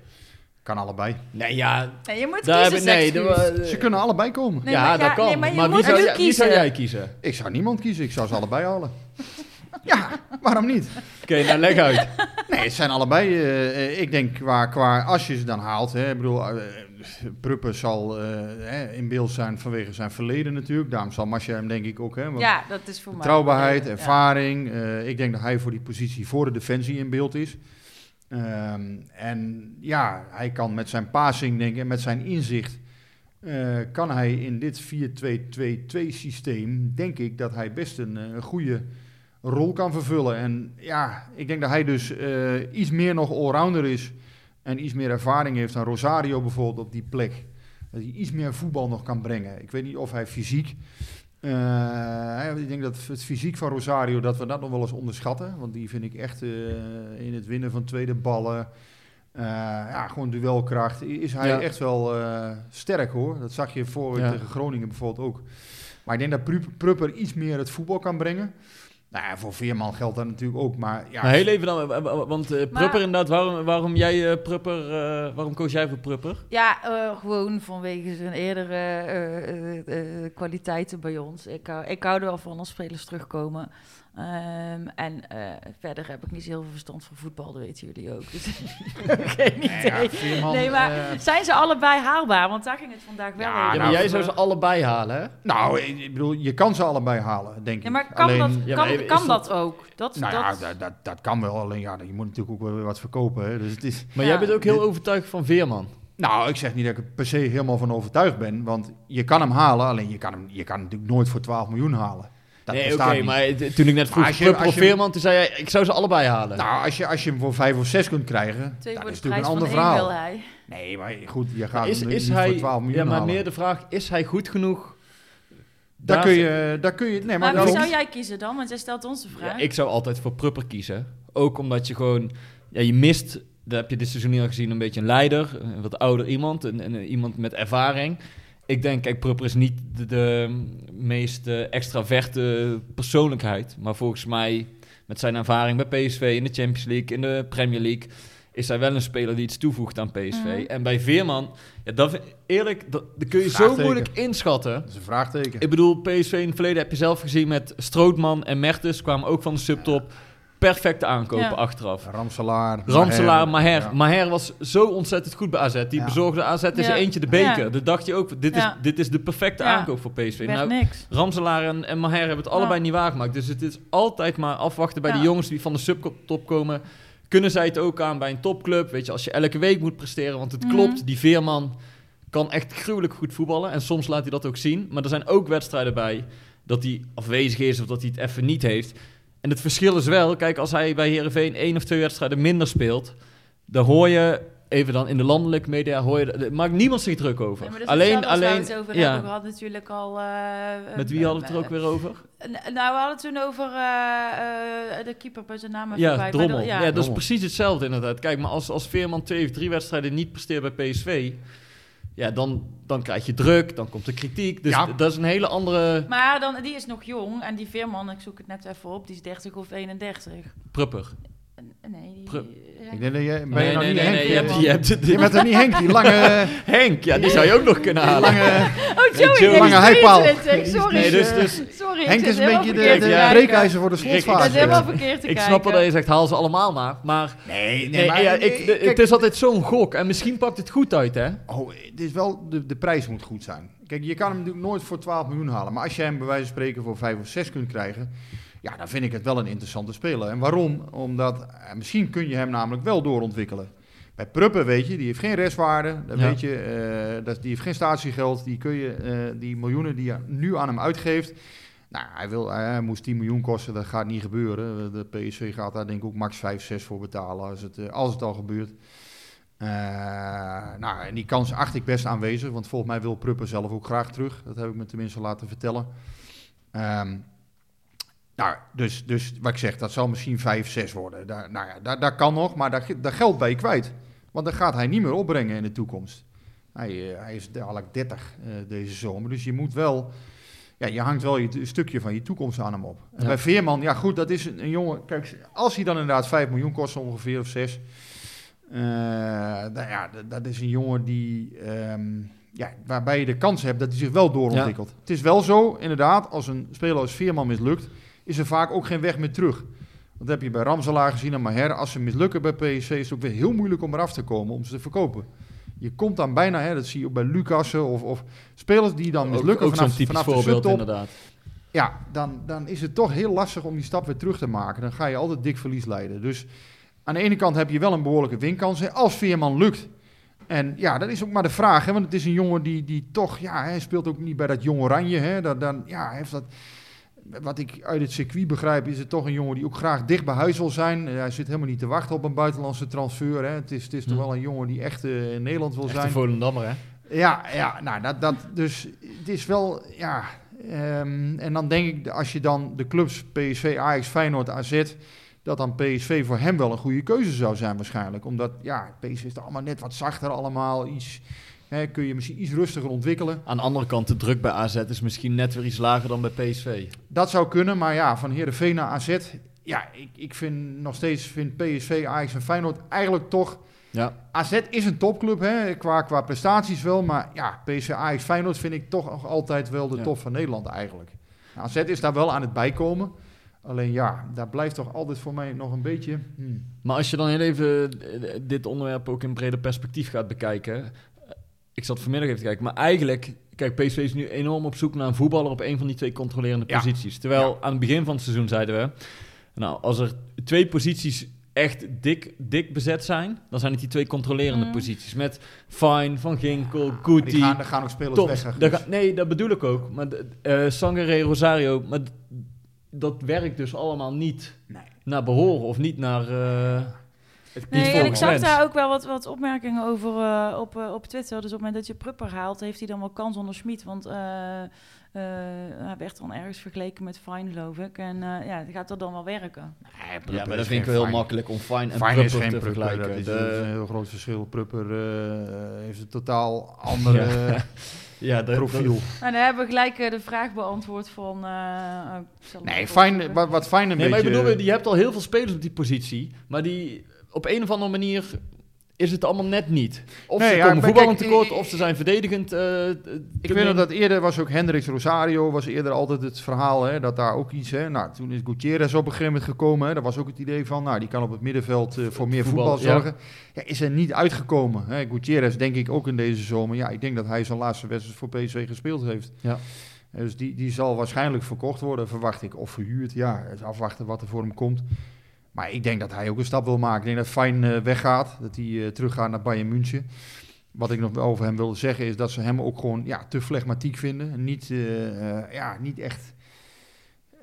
Kan allebei. Nee, ja. Nee, je moet Daar kiezen, nee, de- Ze kunnen allebei komen. Nee, ja, maar dat kan. nee, maar je maar wie zou, wie zou kiezen. jij kiezen? Ik zou niemand kiezen, ik zou ze allebei halen. ja, waarom niet? Oké, nou leg uit. Nee, het zijn allebei. eh, ik denk qua, qua als je ze dan haalt. Hè, ik bedoel, eh, Pruppen zal eh, hè, in beeld zijn vanwege zijn verleden natuurlijk. Daarom zal Masja hem denk ik ook. Hè, want Ja, dat is voor mij. betrouwbaarheid, Ja. ervaring. eh, ik denk dat hij voor die positie voor de defensie in beeld is. Ehm, en ja, hij kan met zijn passing, denk ik, en met zijn inzicht. eh, kan hij in dit 4-2-2-2 systeem, denk ik dat hij best een, eh, een goede rol kan vervullen. En ja, ik denk dat hij dus eh, iets meer nog allrounder is en iets meer ervaring heeft dan Rosario bijvoorbeeld op die plek. Dat hij iets meer voetbal nog kan brengen. Ik weet niet of hij fysiek. Eh, ik denk dat het fysiek van Rosario, dat we dat nog wel eens onderschatten. Want die vind ik echt eh, in het winnen van tweede ballen. eh, ja, gewoon duelkracht. Is hij Ja. echt wel sterk hoor. Dat zag je voor Ja. tegen Groningen bijvoorbeeld ook. Maar ik denk dat Pru- Prupper iets meer het voetbal kan brengen. Nou ja, voor Veerman geldt dat natuurlijk ook. Maar ja, Maar heel even dan, want eh, Maar- Prupper inderdaad, waarom, waarom jij eh, Prupper, eh, waarom koos jij voor Prupper? Ja, eh, gewoon vanwege zijn eerdere eh, eh, eh, kwaliteiten bij ons. Ik, hou- ik hou er wel van als spelers terugkomen. Ehm, en eh, verder heb ik niet zo heel veel verstand van voetbal, dat weten jullie ook. Dus geen idee. ja, Veerman, nee, maar eh, zijn ze allebei haalbaar? Want daar ging het vandaag wel Ja, even Ja, maar jij over. zou ze allebei halen, hè? nou, ik ik bedoel, je kan ze allebei halen, denk ik. Ja, maar kan, Alleen, dat, Ja, kan, maar is kan dat- dat ook? Dat, Nou dat, ja, dat, dat, dat kan wel. Alleen ja, je moet natuurlijk ook wel weer wat verkopen. Hè. Dus het is, Maar Ja. jij bent ook heel overtuigd van Veerman. nou, ik zeg niet dat ik er per se helemaal van overtuigd ben. Want je kan hem halen, alleen je kan hem, je kan hem natuurlijk nooit voor 12 miljoen halen. Dat nee, oké, maar toen ik net vroeg als je- als toen zei jij, ik zou ze allebei halen. Nou, als je, als je hem voor 5 of 6 kunt krijgen, Twee dat is natuurlijk een ander verhaal. wil hij. Nee, maar goed, je gaat is, hem is niet hij, voor 12 miljoen ja, maar halen. meer de vraag, is hij goed genoeg? Daar Daar kun je, daar kun je, nee, maar, Maar wie daarom- zou jij kiezen dan? Want jij stelt ons de vraag. Ja, ik zou altijd voor Prupper kiezen. Ook omdat je gewoon, ja, je mist, daar heb je dit seizoen al gezien, een beetje een leider, een wat ouder iemand, een, een- iemand met ervaring. Ik denk, kijk, Prupper is niet de, de meest eh, extraverte persoonlijkheid, maar volgens mij met zijn ervaring bij PSV in de Champions League, in de Premier League, is hij wel een speler die iets toevoegt aan PSV. Mhm. En bij Veerman, ja, dat, eerlijk, dat, dat kun je zo moeilijk inschatten. Dat is een vraagteken. Ik bedoel, PSV in het verleden heb je zelf gezien met Strootman en Mertens, kwamen ook van de subtop. Perfecte aankopen Ja. achteraf. Ramselaar. Ramselaar, Maher. Ja. Maher was zo ontzettend goed bij AZ. Die Ja. bezorgde AZ is Ja. er eentje de beker. Ja. Dan dacht je ook, dit is, dit is de perfecte Ja. aankoop voor PSV. Nou, niks. Ramselaar en, en Maher hebben het allebei niet waargemaakt. Dus het is altijd maar afwachten bij Ja. de jongens die van de subtop komen. Kunnen zij het ook aan bij een topclub? Weet je, als je elke week moet presteren. Want het Mhm. klopt, die Veerman kan echt gruwelijk goed voetballen. En soms laat hij dat ook zien. Maar er zijn ook wedstrijden bij dat hij afwezig is of dat hij het even niet heeft. En het verschil is wel, kijk, als hij bij Herenveen één of twee wedstrijden minder speelt, dan hoor je, even dan in de landelijke media, hoor je, daar maakt niemand zich druk over. Ja, maar dat is alleen, alleen, we het over ja. hebben gehad natuurlijk al. eh, Met wie eh, hadden we het er ook weer over? eh, nou, we hadden het toen over eh, eh, de keeper bij zijn naam Ja, Drommel. dat- Ja, ja. dat is precies hetzelfde inderdaad. Kijk, maar als, als Veerman twee of drie wedstrijden niet presteert bij PSV, ja, dan, dan krijg je druk, dan komt de kritiek. Dus Ja. dat is een hele andere Maar dan, die is nog jong en die Veerman, ik zoek het net even op, die is 30 of 31. prupper. Nee, die, Pru-. Ik denk dat je, ben Nee, je nog nee, niet nee, Henk? nee, je hebt, je hebt Je bent er niet Henk, die lange, Henk, ja, die zou je ook nog kunnen die halen. lange Oh, Joey, Joey. Lange is heipaal. 22, sorry. Nee, dus, dus Sorry, ik Henk is een beetje de, de breekijzer voor de Ik slotfase. helemaal verkeerd te ik snap wel dat je zegt, haal ze allemaal maar. Maar Nee, nee, ja, ik, de- het is altijd zo'n gok. En misschien pakt het goed uit, hè? Oh, het is wel, de, de prijs moet goed zijn. Kijk, je kan hem natuurlijk nooit voor 12 miljoen halen. Maar als je hem bij wijze van spreken voor 5 of 6 kunt krijgen... Ja, dan vind ik het wel een interessante speler. En waarom? Omdat eh, misschien kun je hem namelijk wel doorontwikkelen. Bij Pruppen weet je, die heeft geen restwaarde. Dat Ja. weet je, eh, dat, die heeft geen statiegeld. Die, kun je, eh, die miljoenen die je nu aan hem uitgeeft... Nou, hij, wil, hij moest 10 miljoen kosten, dat gaat niet gebeuren. De PSV gaat daar denk ik ook max 5, 6 voor betalen als het, als het al gebeurt. Nou, en die kans acht ik best aanwezig, want volgens mij wil Pruppen zelf ook graag terug. Dat heb ik me tenminste laten vertellen. Ehm, nou, dus, dus wat ik zeg, dat zal misschien 5, 6 worden. Daar, nou ja, daar, daar kan nog, maar daar, daar geld je kwijt. Want dat gaat hij niet meer opbrengen in de toekomst. Hij, eh, hij is dadelijk 30 eh, deze zomer, dus je moet wel... Ja, je hangt wel je, een stukje van je toekomst aan hem op. En Ja. bij Veerman, ja goed, dat is een, een jongen... Kijk, als hij dan inderdaad 5 miljoen kost ongeveer, of 6... eh, nou ja, dat, dat is een jongen die... ehm, ja, waarbij je de kans hebt dat hij zich wel doorontwikkelt. Het is wel zo, inderdaad, als een speler als Veerman mislukt... is er vaak ook geen weg meer terug. Dat heb je bij Ramselaar gezien en Maher. Als ze mislukken bij PSV is het ook weer heel moeilijk om eraf te komen, om ze te verkopen. Je komt dan bijna, hè, dat zie je ook bij Lucassen of, of spelers die dan mislukken ook, ook zo'n vanaf, vanaf de subtop. inderdaad. Ja, dan, dan is het toch heel lastig om die stap weer terug te maken. Dan ga je altijd dik verlies leiden. Dus aan de ene kant heb je wel een behoorlijke winkans. hè, Als Veerman lukt. En ja, dat is ook maar de vraag. Hè, want het is een jongen die, die toch... Ja, hij speelt ook niet bij dat jong oranje. Hè, dat, dan, ja, heeft dat... Wat ik uit het circuit begrijp, is het toch een jongen die ook graag dicht bij huis wil zijn. Hij zit helemaal niet te wachten op een buitenlandse transfer. Hè. Het is, het is toch Hm. wel een jongen die echt eh, in Nederland wil Echt zijn. Volendammer, hè? Ja, ja, nou, dat, dat, dus het is wel, ja. ehm, en dan denk ik, als je dan de clubs PSV, Ajax, Feyenoord, AZ, dat dan PSV voor hem wel een goede keuze zou zijn waarschijnlijk. Omdat, ja, PSV is toch allemaal net wat zachter allemaal, iets, hè, kun je misschien iets rustiger ontwikkelen. Aan de andere kant, de druk bij AZ is misschien net weer iets lager dan bij PSV. Dat zou kunnen, maar ja, van Heerenveen naar AZ, ja, ik, ik vind nog steeds, vind PSV, Ajax en Feyenoord eigenlijk toch... Ja. AZ is een topclub, hè, qua, qua prestaties wel. Maar ja, PSV, Ajax, Feyenoord vind ik toch nog altijd wel de Ja. top van Nederland eigenlijk. AZ is daar wel aan het bijkomen. Alleen ja, daar blijft toch altijd voor mij nog een beetje... hmm. Maar als je dan heel even dit onderwerp ook in breder perspectief gaat bekijken. Ik zat vanmiddag even te kijken, maar eigenlijk... Kijk, PSV is nu enorm op zoek naar een voetballer op een van die twee controlerende Ja. posities. Terwijl aan het begin van het seizoen zeiden we... Nou, als er twee posities echt dik, dik bezet zijn... dan zijn het die twee controlerende Mm. posities. Met Fine, Van Ginkel, Die Guti... gaan, er gaan ook spelers Top. weg. ga- nee, dat bedoel ik ook. Maar de- eh Sangare, Rosario, maar dat werkt dus allemaal niet Nee. naar behoren of niet naar. eh het Nee, en ik zag daar ook wel wat, wat opmerkingen over eh, op, eh, op Twitter. Dus op het moment dat je Prupper haalt, heeft hij dan wel kans onder Schmid. Want eh, eh, hij werd dan ergens vergeleken met Fine, geloof ik. En eh, ja, gaat dat dan wel werken? Ja, maar dat vind ik wel heel makkelijk om Fine en Prupper geen te Prupper, vergelijken. dat is, De- dat is een heel groot verschil. Prupper eh, heeft een totaal andere Ja. ja, profiel. Nou, dan hebben we gelijk de vraag beantwoord van... eh, oh, Nee, fijn, wat, wat fijn een Nee, maar ik beetje... bedoel, je hebt al heel veel spelers op die positie, maar die op een of andere manier is het allemaal net niet. Of Nee, ze ja, komen voetballend tekort, of ze zijn verdedigend. eh, Ik weet nog dat eerder was ook Hendricks Rosario, was eerder altijd het verhaal, hè, dat daar ook iets, hè, nou, toen is Gutierrez op een gegeven moment gekomen, hè, dat was ook het idee van, nou, die kan op het middenveld eh, voor meer Voetbal, zorgen. Ja. is er niet uitgekomen. Hè. Gutierrez denk ik ook in deze zomer, ja, ik denk dat hij zijn laatste wedstrijd voor PSV gespeeld heeft. Ja. Dus die, die zal waarschijnlijk verkocht worden, verwacht ik, of verhuurd, ja, afwachten wat er voor hem komt. Maar ik denk dat hij ook een stap wil maken. Ik denk dat Fijn eh, weggaat, dat hij eh, teruggaat naar Bayern München. Wat ik nog over hem wilde zeggen is dat ze hem ook gewoon ja, te flegmatiek vinden. Niet, eh, ja, niet echt,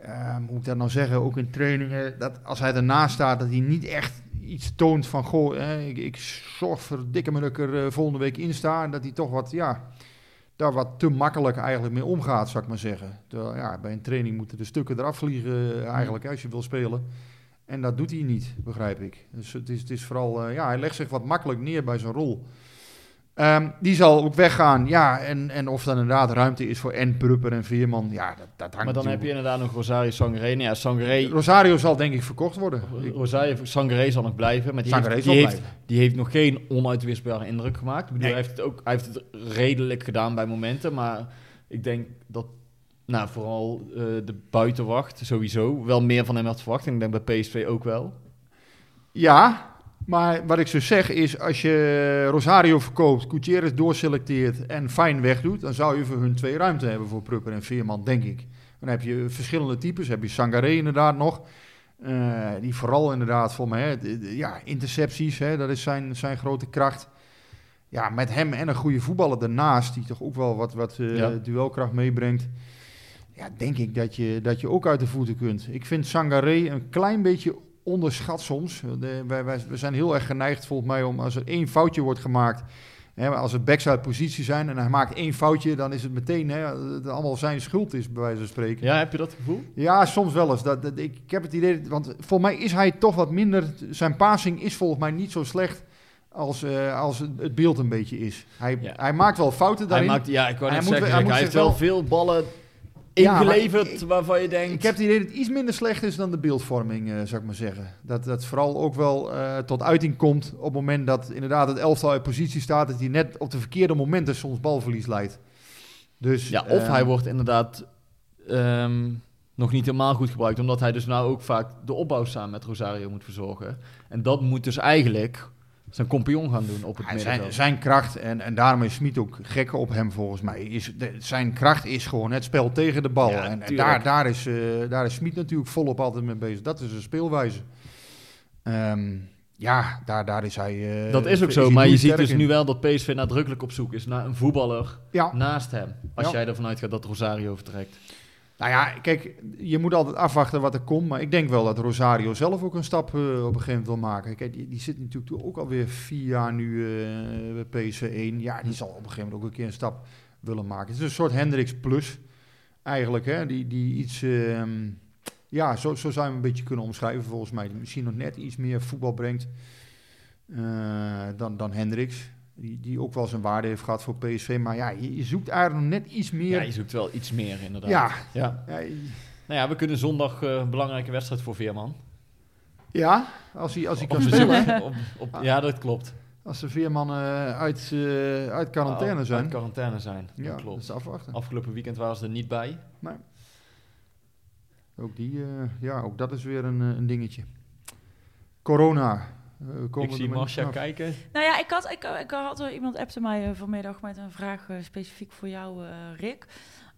eh, hoe moet ik dat nou zeggen, ook in trainingen. Dat als hij ernaast staat, dat hij niet echt iets toont van... Goh, ik, zorg voor dikke me dat ik er volgende week in sta. En dat hij toch wat, ja, daar wat te makkelijk eigenlijk mee omgaat, zou ik maar zeggen. Ja, bij een training moeten de stukken eraf vliegen eigenlijk als je wil spelen. En dat doet hij niet, begrijp ik. Dus het is, het is vooral, eh, ja, hij legt zich wat makkelijk neer bij zijn rol. Ehm, die zal ook weggaan, ja. En, en of dan inderdaad ruimte is voor en Prupper en Veerman, ja, dat, dat hangt Maar dan heb je inderdaad nog Rosario Sangaré. Nou ja, Sangaré, Rosario zal denk ik verkocht worden. Rosario Sangaré zal nog blijven. Maar die, Sangaré heeft, die, heeft, blijven. die heeft nog geen onuitwisbare indruk gemaakt. Ik bedoel, Nee. hij, heeft het ook, hij heeft het redelijk gedaan bij momenten. Maar ik denk dat nou, vooral eh, de buitenwacht sowieso wel meer van hem had verwacht. En ik denk bij PSV ook wel. Ja, maar wat ik zo zeg is, als je Rosario verkoopt, Gutierrez doorselecteert en Fijn wegdoet, dan zou je voor hun twee ruimte hebben voor Prupper en Veerman, denk ik. Dan heb je verschillende types. Heb je Sangaré inderdaad nog. eh, die vooral inderdaad voor mij, hè, de- de- ja, intercepties, hè, dat is zijn, zijn grote kracht. Ja, met hem en een goede voetballer ernaast, die toch ook wel wat, wat eh, Ja. duelkracht meebrengt. Ja, denk ik dat je, dat je ook uit de voeten kunt. Ik vind Sangaré een klein beetje onderschat soms. De, wij, wij, we zijn heel erg geneigd volgens mij om als er één foutje wordt gemaakt. Hè, als er backs uit positie zijn en hij maakt één foutje, dan is het meteen hè, dat het allemaal zijn schuld is, bij wijze van spreken. Ja, heb je dat gevoel? Ja, soms wel eens. Dat, dat, ik, ik heb het idee, want volgens mij is hij toch wat minder. Zijn passing is volgens mij niet zo slecht als, eh, als het beeld een beetje is. Hij, Ja. hij maakt wel fouten Hij daarin. maakt, ja, ik wou Hij net zeggen, hij moet hij heeft wel veel ballen ingeleverd ik- waarvan je denkt... Ik heb het idee dat het iets minder slecht is dan de beeldvorming, eh, zou ik maar zeggen. Dat dat vooral ook wel eh, tot uiting komt op het moment dat inderdaad het elftal uit positie staat, dat hij net op de verkeerde momenten soms balverlies leidt. Dus, Ja, of eh, hij wordt inderdaad ehm, nog niet helemaal goed gebruikt, omdat hij dus nou ook vaak de opbouw samen met Rosario moet verzorgen. En dat moet dus eigenlijk zijn compagnon gaan doen op het Ja, middenveld. zijn, zijn kracht, en, en daarom is Smit ook gek op hem volgens mij, is de, zijn kracht is gewoon het spel tegen de bal. Ja, en daar, daar is, eh daar is Smit natuurlijk volop altijd mee bezig. Dat is een speelwijze. Ehm, ja, daar, daar is hij... eh, dat is ook zo, maar je ziet dus in. nu wel dat PSV nadrukkelijk op zoek is naar een voetballer Ja, naast hem. Als Ja. jij ervan uitgaat dat Rosario vertrekt. Nou ja, kijk, je moet altijd afwachten wat er komt. Maar ik denk wel dat Rosario zelf ook een stap eh, op een gegeven moment wil maken. Kijk, die, die zit natuurlijk ook alweer vier jaar nu eh, bij PSV 1. Ja, die zal op een gegeven moment ook een keer een stap willen maken. Het is een soort Hendricks plus, eigenlijk. Hè? Die, die iets, ehm, ja, zo, zo zou je hem een beetje kunnen omschrijven volgens mij. Die misschien nog net iets meer voetbal brengt eh, dan, dan Hendricks. Die, die ook wel zijn waarde heeft gehad voor PSV. Maar ja, je, je zoekt eigenlijk nog net iets meer... Ja, je zoekt wel iets meer inderdaad. ja, ja. ja, Nou ja, we kunnen zondag eh, een belangrijke wedstrijd voor Veerman. Ja, als hij, als hij kan spelen. bezoek. Op- op- ja, dat klopt. Als de Veerman eh, uit, eh, uit quarantaine Uit zijn. quarantaine zijn, ja, dat dat klopt. is afwachten. Afgelopen weekend waren ze er niet bij. Ook, die, ja, ook dat is weer een, een dingetje. Corona. Eh, komen ik we zie kijken. Nou ja, ik had, ik, ik had iemand appte mij eh, vanmiddag met een vraag eh, specifiek voor jou, eh, Rick.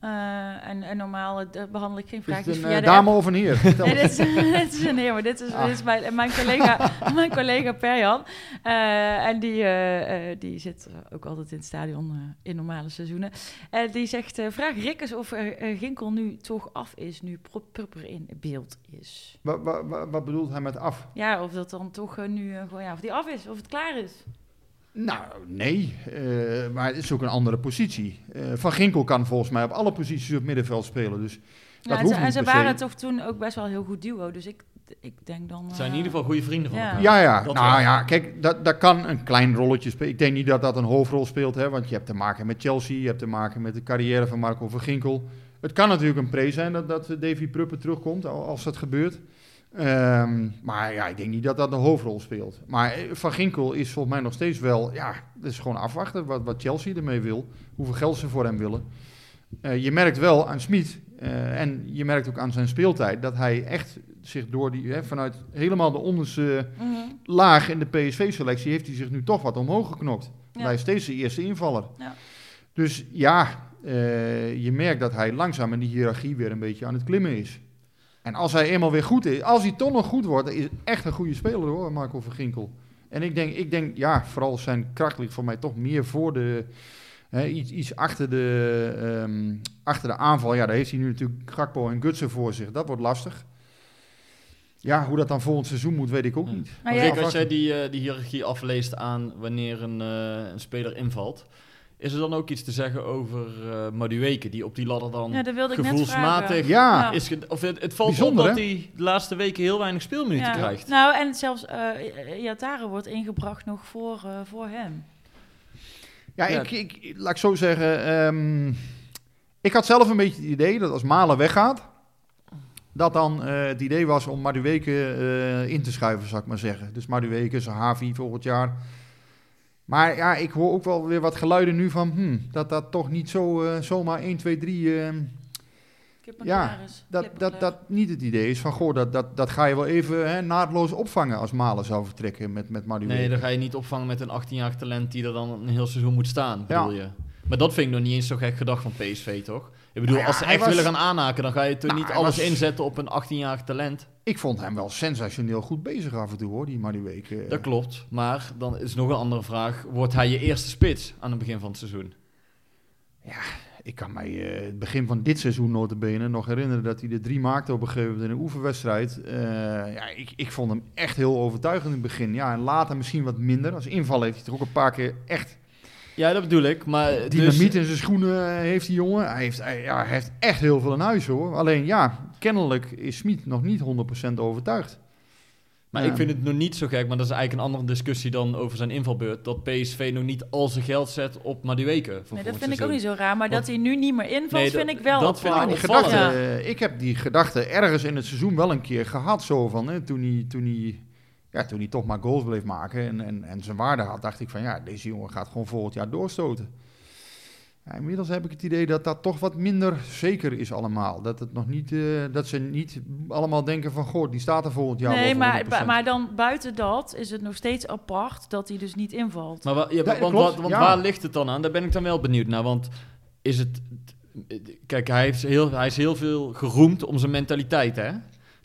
Eh, en, en normaal eh, behandel ik geen Is vraagjes het een eh, de dame of een heer? Nee, dit is, dit is een heer, maar dit is, Ah. dit is mijn, mijn collega, mijn collega Perjan. En die, die zit ook altijd in het stadion in normale seizoenen. En die zegt, vraag Rick eens of Ginkel nu toch af is, nu Pro- Prupper in beeld is. Wa- wa- wa- wat bedoelt hij met af? Ja, of dat dan toch nu gewoon, ja, of die af is, of het klaar is. Nou, nee. eh, maar het is ook een andere positie. Eh, Van Ginkel kan volgens mij op alle posities op middenveld spelen. Dus Ja, dat hoeft ze, en niet ze per se. waren toch toen ook best wel een heel goed duo, dus ik, ik denk dan... Het zijn in eh, ieder geval goede vrienden van ja. elkaar. Ja, ja. Dat nou wel. ja, kijk, dat, dat kan een klein rolletje spelen. Ik denk niet dat dat een hoofdrol speelt, hè, want je hebt te maken met Chelsea, je hebt te maken met de carrière van Marco van Ginkel. Het kan natuurlijk een pre zijn dat, dat Davy Pruppen terugkomt, al- als dat gebeurt. Ehm, maar ja, ik denk niet dat dat de hoofdrol speelt. Maar eh, Van Ginkel is volgens mij nog steeds wel... Ja, dat is gewoon afwachten wat, wat Chelsea ermee wil. Hoeveel geld ze voor hem willen. Eh, je merkt wel aan Smit eh, en je merkt ook aan zijn speeltijd... dat hij echt zich door die... Hè, vanuit helemaal de onderste Mhm. laag in de PSV-selectie... heeft hij zich nu toch wat omhoog geknokt. Ja. Hij is steeds de eerste invaller. Ja. Dus ja, je merkt dat hij langzaam in die hiërarchie weer een beetje aan het klimmen is. En als hij eenmaal weer goed is, als hij toch nog goed wordt, is het echt een goede speler hoor, Marco van Ginkel. En ik denk, ik denk ja, vooral zijn kracht ligt voor mij toch meer voor de, hè, iets, iets achter, de, ehm, achter de aanval. Ja, daar heeft hij nu natuurlijk Gakpo en Gutsen voor zich. Dat wordt lastig. Ja, hoe dat dan volgend seizoen moet, weet ik ook Ja. niet. Maar Rick, jij- als jij die, eh, die hiërarchie afleest aan wanneer een, eh, een speler invalt, is er dan ook iets te zeggen over eh Madueke, die op die ladder dan Ja, dat gevoelsmatig vragen. Ja, Ja. is... ge- Of het, het valt Bijzonder, op dat hij de laatste weken heel weinig speelminuten Ja. krijgt. Nou, en zelfs eh Yatare wordt ingebracht nog voor, eh, voor hem. Ja, Ja. Ik, ik, laat ik zo zeggen. ehm, ik had zelf een beetje het idee dat als Malen weggaat, dat dan eh, het idee was om Madueke eh in te schuiven, zou ik maar zeggen. Dus Madueke, Zahavi volgend jaar. Maar ja, ik hoor ook wel weer wat geluiden nu van hmm, dat dat toch niet zo eh, zomaar 1, 2, 3. eh, Kip en Ja, dat, dat, dat niet het idee is van goh, dat, dat, dat ga je wel even hè, naadloos opvangen als Malen zou vertrekken met, met Madueke. Nee, dan ga je niet opvangen met een 18-jarig talent die er dan een heel seizoen moet staan, Ja. bedoel je. Maar dat vind ik nog niet eens zo gek gedacht van PSV, toch? Ik bedoel, Nou ja, als ze echt was- willen gaan aanhaken, dan ga je toch Nou, niet alles was- inzetten op een 18-jarig talent. Ik vond hem wel sensationeel goed bezig af en toe hoor, die Madueke. Dat klopt, maar dan is nog een andere vraag. Wordt hij je eerste spits aan het begin van het seizoen? Ik kan mij eh, het begin van dit seizoen notabene nog herinneren dat hij er drie maakte op een gegeven moment in een oefenwedstrijd. Eh, ja, ik, ik vond hem echt heel overtuigend in het begin. Ja, en later misschien wat minder. Als inval heeft hij toch ook een paar keer echt Ja, dat bedoel ik, maar... dynamiet dus, in zijn schoenen eh, heeft die jongen. Hij heeft, hij, ja, hij heeft echt heel veel in huis hoor. Alleen ja, kennelijk is Smit nog niet 100% overtuigd. maar Ja. ik vind het nog niet zo gek, maar dat is eigenlijk een andere discussie dan over zijn invalbeurt. Dat PSV nog niet al zijn geld zet op Madueke. Nee, dat vind ik ook niet zo raar. Maar Want- dat hij nu niet meer invalt, Nee, vind ik wel dat vind ik die gedachte, Ja. ik heb die gedachte ergens in het seizoen wel een keer gehad. Zo van, hè, toen, hij, toen, hij, ja, toen hij toch maar goals bleef maken en, en, en zijn waarde had, dacht ik van ja, deze jongen gaat gewoon volgend jaar doorstoten. Ja, inmiddels heb ik het idee dat dat toch wat minder zeker is allemaal. Dat, het nog niet, eh, dat ze niet allemaal denken van, goh, die staat er volgend jaar nee, maar, voor 100%. maar dan buiten dat is het nog steeds apart dat hij dus niet invalt. Maar wa- ja, Ja, want, klopt, want ja. waar ligt het dan aan? Daar ben ik dan wel benieuwd naar. Want is het... Kijk, hij, heeft heel, hij is heel veel geroemd om zijn mentaliteit, hè?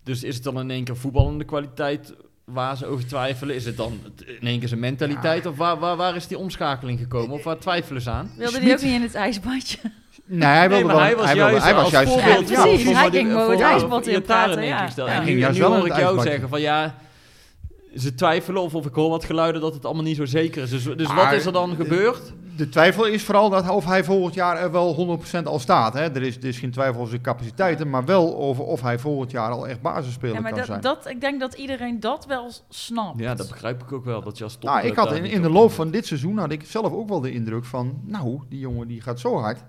Dus is het dan in één keer voetballende kwaliteit waar ze over twijfelen? Is het dan in één keer zijn mentaliteit? Of waar, waar, waar is die omschakeling gekomen? Of waar twijfelen ze aan? Wilde hij Smit- ook niet in het ijsbadje? Nee, hij wilde Nee, maar wel, hij was wilde- juist hij was als juist voorbeeld Ja, voor- precies. Hij ging voor- het ijsbad in praten, ja. En Hij nu, ging juist nu wel hoor het ik jou zeggen van ja... Ze twijfelen of, of ik hoor wat geluiden dat het allemaal niet zo zeker is. Dus, dus wat is er dan gebeurd? De twijfel is vooral dat, of hij volgend jaar er wel 100% al staat. Hè? Er, is, er is geen twijfel over zijn capaciteiten, maar wel over of hij volgend jaar al echt basisspeler Ja, maar kan dat, zijn. dat, ik denk dat iedereen dat wel snapt. Ja, dat begrijp ik ook wel. Dat je als nou, ik had in, in de op- loop van dit seizoen had ik zelf ook wel de indruk van, nou, die jongen die gaat zo hard.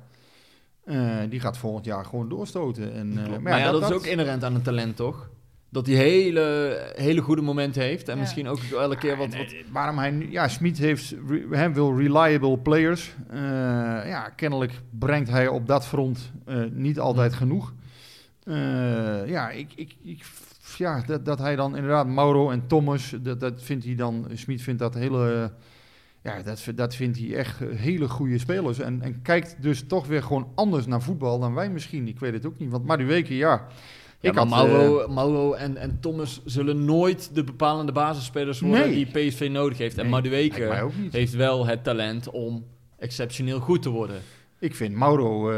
Eh, die gaat volgend jaar gewoon doorstoten. En, eh, maar ja, dat, is ook inherent aan een talent, toch? Dat hij hele, hele goede momenten heeft. En Ja. misschien ook elke keer wat... Waarom hij nu, ja, Smit heeft, hij wil reliable players. Eh, ja, kennelijk brengt hij op dat front eh, niet altijd genoeg. Eh, ja, ik, ik, ik, ja dat, dat hij dan inderdaad Mauro en Thomas, dat, dat vindt hij dan, Smit vindt dat hele, ja, dat, dat vindt hij echt hele goede spelers. En, en kijkt dus toch weer gewoon anders naar voetbal dan wij misschien. Ik weet het ook niet, want Madueke, ja. Ja, ik had, Mauro, eh, Mauro en, en Thomas zullen nooit de bepalende basisspelers worden Nee. die PSV nodig heeft. En nee, mij Madueke heeft wel het talent om exceptioneel goed te worden. Ik vind Mauro, eh,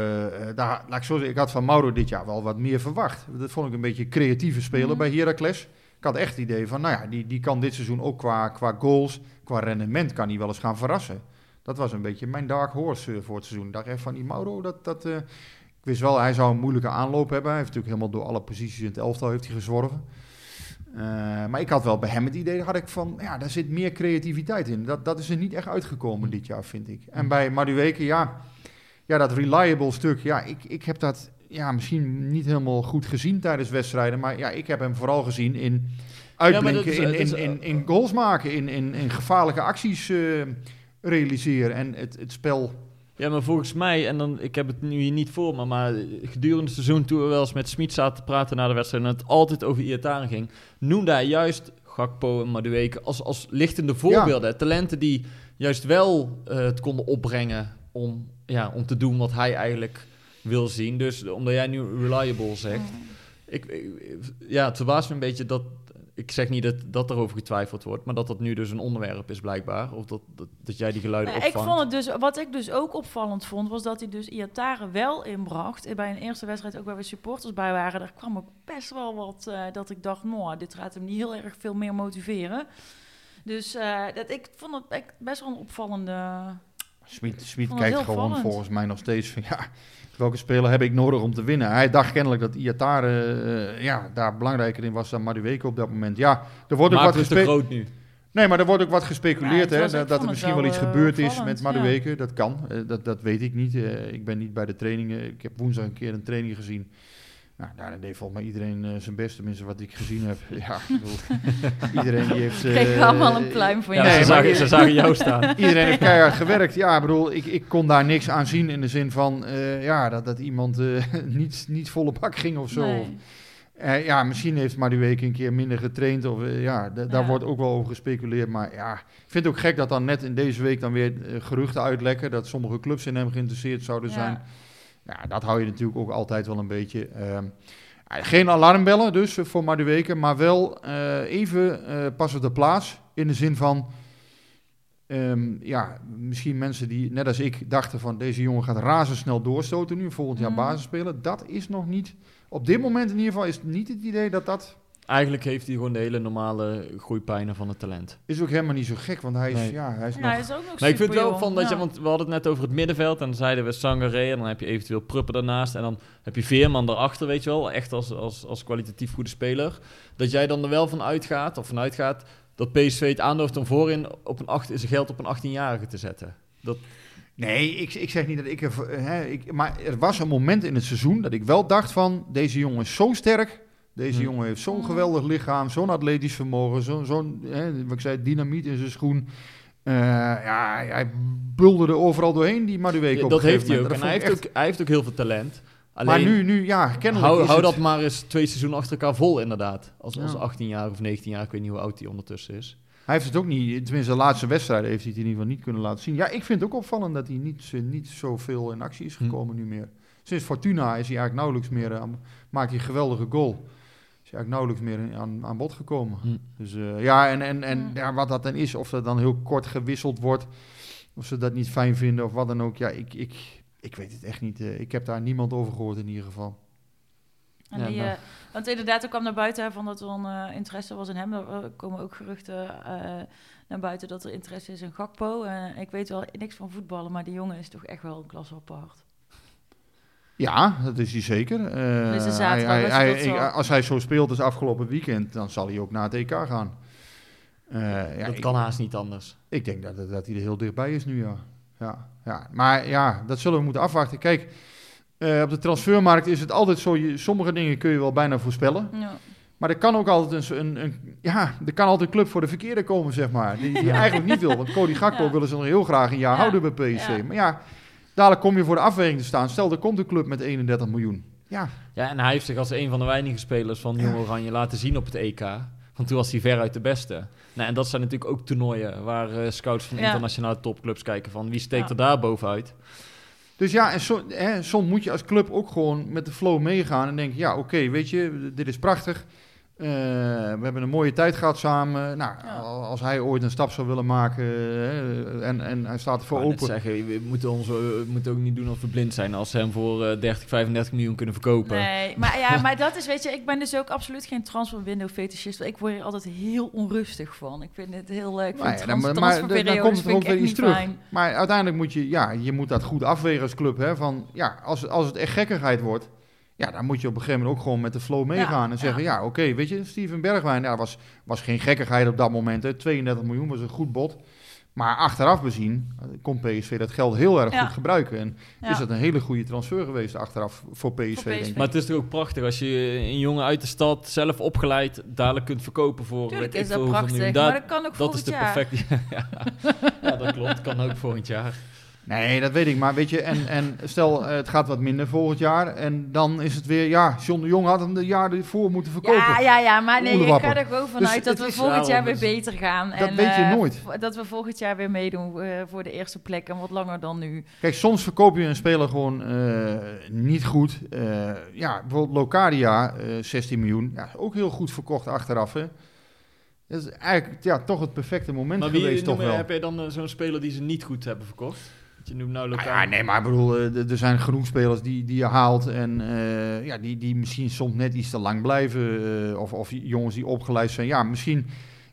daar, laat ik zo zeggen, ik had van Mauro dit jaar wel wat meer verwacht. Dat vond ik een beetje creatieve speler Mhm. bij Heracles. Ik had echt het idee van, nou ja, die, die kan dit seizoen ook qua, qua goals, qua rendement, kan hij wel eens gaan verrassen. Dat was een beetje mijn dark horse voor het seizoen. Ik dacht echt van die Mauro, dat, dat, ik wist wel, hij zou een moeilijke aanloop hebben. Hij heeft natuurlijk helemaal door alle posities in het elftal heeft hij gezworven. Eh, maar ik had wel bij hem het idee, had ik van, ja, daar zit meer creativiteit in. Dat, dat is er niet echt uitgekomen dit jaar, vind ik. En bij Madueke, ja, ja, dat reliable stuk, ja, ik, ik heb dat ja, misschien niet helemaal goed gezien tijdens wedstrijden. Maar ja, ik heb hem vooral gezien in uitblinken, is- in, in, in goals maken, in, in, in gevaarlijke acties eh, realiseren. En het, het spel... Ja, maar volgens mij, en dan, ik heb het nu hier niet voor me, maar gedurende het seizoen toen we wel eens met Smit zaten te praten na de wedstrijd en het altijd over Iataren ging, noemde hij juist Gakpo en Madueke als, als lichtende voorbeelden. Talenten die juist wel eh, het konden opbrengen om, ja, om te doen wat hij eigenlijk wil zien. Dus omdat jij nu reliable zegt, ik, ik- ja, het verbaast me een beetje dat. Ik zeg niet dat, dat erover getwijfeld wordt, maar dat dat nu dus een onderwerp is blijkbaar. Of dat, dat, dat jij die geluiden Nou, ik vond het dus, wat ik dus ook opvallend vond, was dat hij dus Iatare wel inbracht. Bij een eerste wedstrijd, ook waar we supporters bij waren, daar kwam ook best wel wat eh, dat ik dacht, nou, dit gaat hem niet heel erg veel meer motiveren. Dus eh, dat, ik vond het echt best wel een opvallende... Smit, kijkt gewoon opvallend. volgens mij nog steeds van ja, welke speler heb ik nodig om te winnen? Hij dacht kennelijk dat Iatare eh, ja, daar belangrijker in was dan Madueke op dat moment. Ja, er wordt ook wat het te gespe- groot nu. Nee, maar er wordt ook wat gespeculeerd, hè, dat, er misschien wel wel, iets eh, gebeurd is met Madueke. Dat kan, eh, dat, dat weet ik niet. Ik ben niet bij de trainingen. Ik heb woensdag een keer een training gezien. Nou, daar deed volgens mij iedereen eh, zijn best, tenminste wat ik gezien heb. Ja, ik bedoel, iedereen die heeft... eh, Kreeg allemaal een pluim van Ja, jou. Nee, ze, maar- zagen, ze zagen jou staan. Iedereen heeft keihard gewerkt. Ja, ik bedoel, ik, ik kon daar niks aan zien in de zin van eh, ja, dat, dat iemand eh, niet, niet volle bak ging of zo. Nee. Eh, ja, misschien heeft Madueke een keer minder getraind. Of, eh, ja, da- daar Ja. wordt ook wel over gespeculeerd. Maar ja, ik vind het ook gek dat dan net in deze week dan weer eh, geruchten uitlekken. Dat sommige clubs in hem geïnteresseerd zouden Ja. zijn. Ja, dat hou je natuurlijk ook altijd wel een beetje. ehm, ja, geen alarmbellen dus eh, voor Madueke. Maar wel eh, even eh, pas op de plaats. In de zin van... ehm, ja, misschien mensen die net als ik dachten van... deze jongen gaat razendsnel doorstoten nu. Volgend jaar Mhm. basis spelen. Dat is nog niet... Op dit moment in ieder geval is het niet het idee dat dat... Eigenlijk heeft hij gewoon de hele normale groeipijnen van het talent. Is ook helemaal niet zo gek, want hij is, Nee. ja, hij is Ja, nog... hij is ook nog Maar ik vind het wel van dat je, want we hadden het net over het middenveld en dan zeiden we Sangaré en dan heb je eventueel Pruppen daarnaast en dan heb je Veerman daarachter, weet je wel, echt als, als, als kwalitatief goede speler. Dat jij dan er wel van uitgaat, of vanuit gaat, dat PSV het aandurft om voorin op een acht, zijn geld op een 18-jarige te zetten. Dat, Nee, ik, ik zeg niet dat ik... Er, hè, ik maar er was een moment in het seizoen dat ik wel dacht van... Deze jongen is zo sterk. Deze Hm. jongen heeft zo'n Mhm. geweldig lichaam. Zo'n atletisch vermogen. Zo'n, zo'n hè, wat ik zei, dynamiet in zijn schoen. Eh, ja, hij bulderde overal doorheen, die Madueke op dat heeft hij ook. En hij heeft ook, hij heeft ook heel veel talent. Alleen, Maar nu, nu, ja, kennelijk hou, is hou het- dat maar eens twee seizoenen achter elkaar vol inderdaad. Als, als Ja. 18 jaar of 19 jaar, ik weet niet hoe oud hij ondertussen is. Hij heeft het ook niet, tenminste de laatste wedstrijden heeft hij het in ieder geval niet kunnen laten zien. Ja, ik vind het ook opvallend dat hij niet, niet zoveel in actie is Hm. gekomen nu meer. Sinds Fortuna is hij eigenlijk nauwelijks meer, aan- maakt hij een geweldige goal. Is eigenlijk nauwelijks meer aan, aan bod gekomen. Hm. Dus eh, ja, en, en, en ja, wat dat dan is, of dat dan heel kort gewisseld wordt, of ze dat niet fijn vinden of wat dan ook. Ja, ik, ik, ik weet het echt niet. eh, ik heb daar niemand over gehoord in ieder geval. En Ja, die, nou. eh, want inderdaad, er kwam naar buiten van dat er een interesse was in hem. Er komen ook geruchten eh, naar buiten dat er interesse is in Gakpo. Eh, ik weet wel niks van voetballen, maar die jongen is toch echt wel een klas apart. Ja, dat is hij zeker. Eh, Dus hij, als hij zo speelt als afgelopen weekend, dan zal hij ook naar het EK gaan. Eh, ja, dat ik, kan haast niet anders. ik denk dat, dat hij er heel dichtbij is nu, ja. ja, ja. Maar ja, dat zullen we moeten afwachten. Kijk, eh, op de transfermarkt is het altijd zo, je, sommige dingen kun je wel bijna voorspellen. Ja. Maar er kan ook altijd een, een, een- ja, er kan altijd een club voor de verkeerde komen, zeg maar. Die, die eigenlijk niet wil. Want Cody Gakpo Ja. willen ze nog heel graag een jaar Ja. houden bij PSV. Ja. Maar ja, dadelijk kom je voor de afweging te staan. Stel, er komt een club met 31 miljoen. Ja, Ja, en hij heeft zich als een van de weinige spelers van Jong Oranje laten zien op het EK. Want toen was hij veruit de beste. Nou, en dat zijn natuurlijk ook toernooien waar eh, scouts van Ja. internationale topclubs kijken van wie steekt Ja. er daar bovenuit. Dus ja, en soms moet je als club ook gewoon met de flow meegaan en denken, ja, oké, weet je, dit is prachtig. Eh, we hebben een mooie tijd gehad samen. Nou, Ja. als hij ooit een stap zou willen maken eh, en, en hij staat ervoor open. zeggen, we moeten, ons, we moeten ook niet doen of we blind zijn als ze hem voor eh, 30, 35 miljoen kunnen verkopen. Nee, maar ja, maar dat is, weet je, ik ben dus ook absoluut geen transfer window fetischist. Ik word hier altijd heel onrustig van. Ik vind het heel leuk. Nou ja, trans- dan, maar dan transferperiodes komt er ook ik weer echt iets niet terug. fijn. Maar uiteindelijk moet je, ja, je moet dat goed afwegen als club. Hè, van, ja, als, als het echt gekkigheid wordt, ja, dan moet je op een gegeven moment ook gewoon met de flow meegaan. en zeggen, ja, oké, weet je, Steven Bergwijn, ja, was, was geen gekkigheid op dat moment. Hè, 32 miljoen was een goed bod. Maar achteraf bezien eh, kon PSV dat geld heel erg Ja. goed gebruiken. En Ja. is dat een hele goede transfer geweest achteraf voor PSV, PSV. denk ik. Maar het is toch ook prachtig als je een jongen uit de stad zelf opgeleid dadelijk kunt verkopen voor Tuurlijk weet is ik dat prachtig, miljoen. maar Daar- dat kan ook dat volgend is de jaar. perfecte. ja. ja, dat klopt. Kan ook volgend jaar. Nee, dat weet ik. Maar weet je, en, en stel eh, het gaat wat minder volgend jaar. En dan is het weer, ja, John de Jong had hem de jaar ervoor moeten verkopen. Ja, ja, ja, maar nee, ik ga er gewoon vanuit Dus dat het we volgend jaar weer beter gaan. Dat en, weet je eh, nooit. Dat we volgend jaar weer meedoen eh, voor de eerste plek en wat langer dan nu. Kijk, soms verkoop je een speler gewoon eh, niet goed. Eh, ja, bijvoorbeeld Locadia, eh 16 miljoen. Ja, ook heel goed verkocht achteraf, hè. Dat is eigenlijk ja, toch het perfecte moment Maar wie geweest, toch je- wel. heb jij dan zo'n speler die ze niet goed hebben verkocht? Je noemt nou lokaal. ja, nee, maar ik bedoel, eh, er zijn genoeg spelers die, die je haalt en eh, ja, die, die misschien soms net iets te lang blijven. eh, of, of jongens die opgeleid zijn. Ja, misschien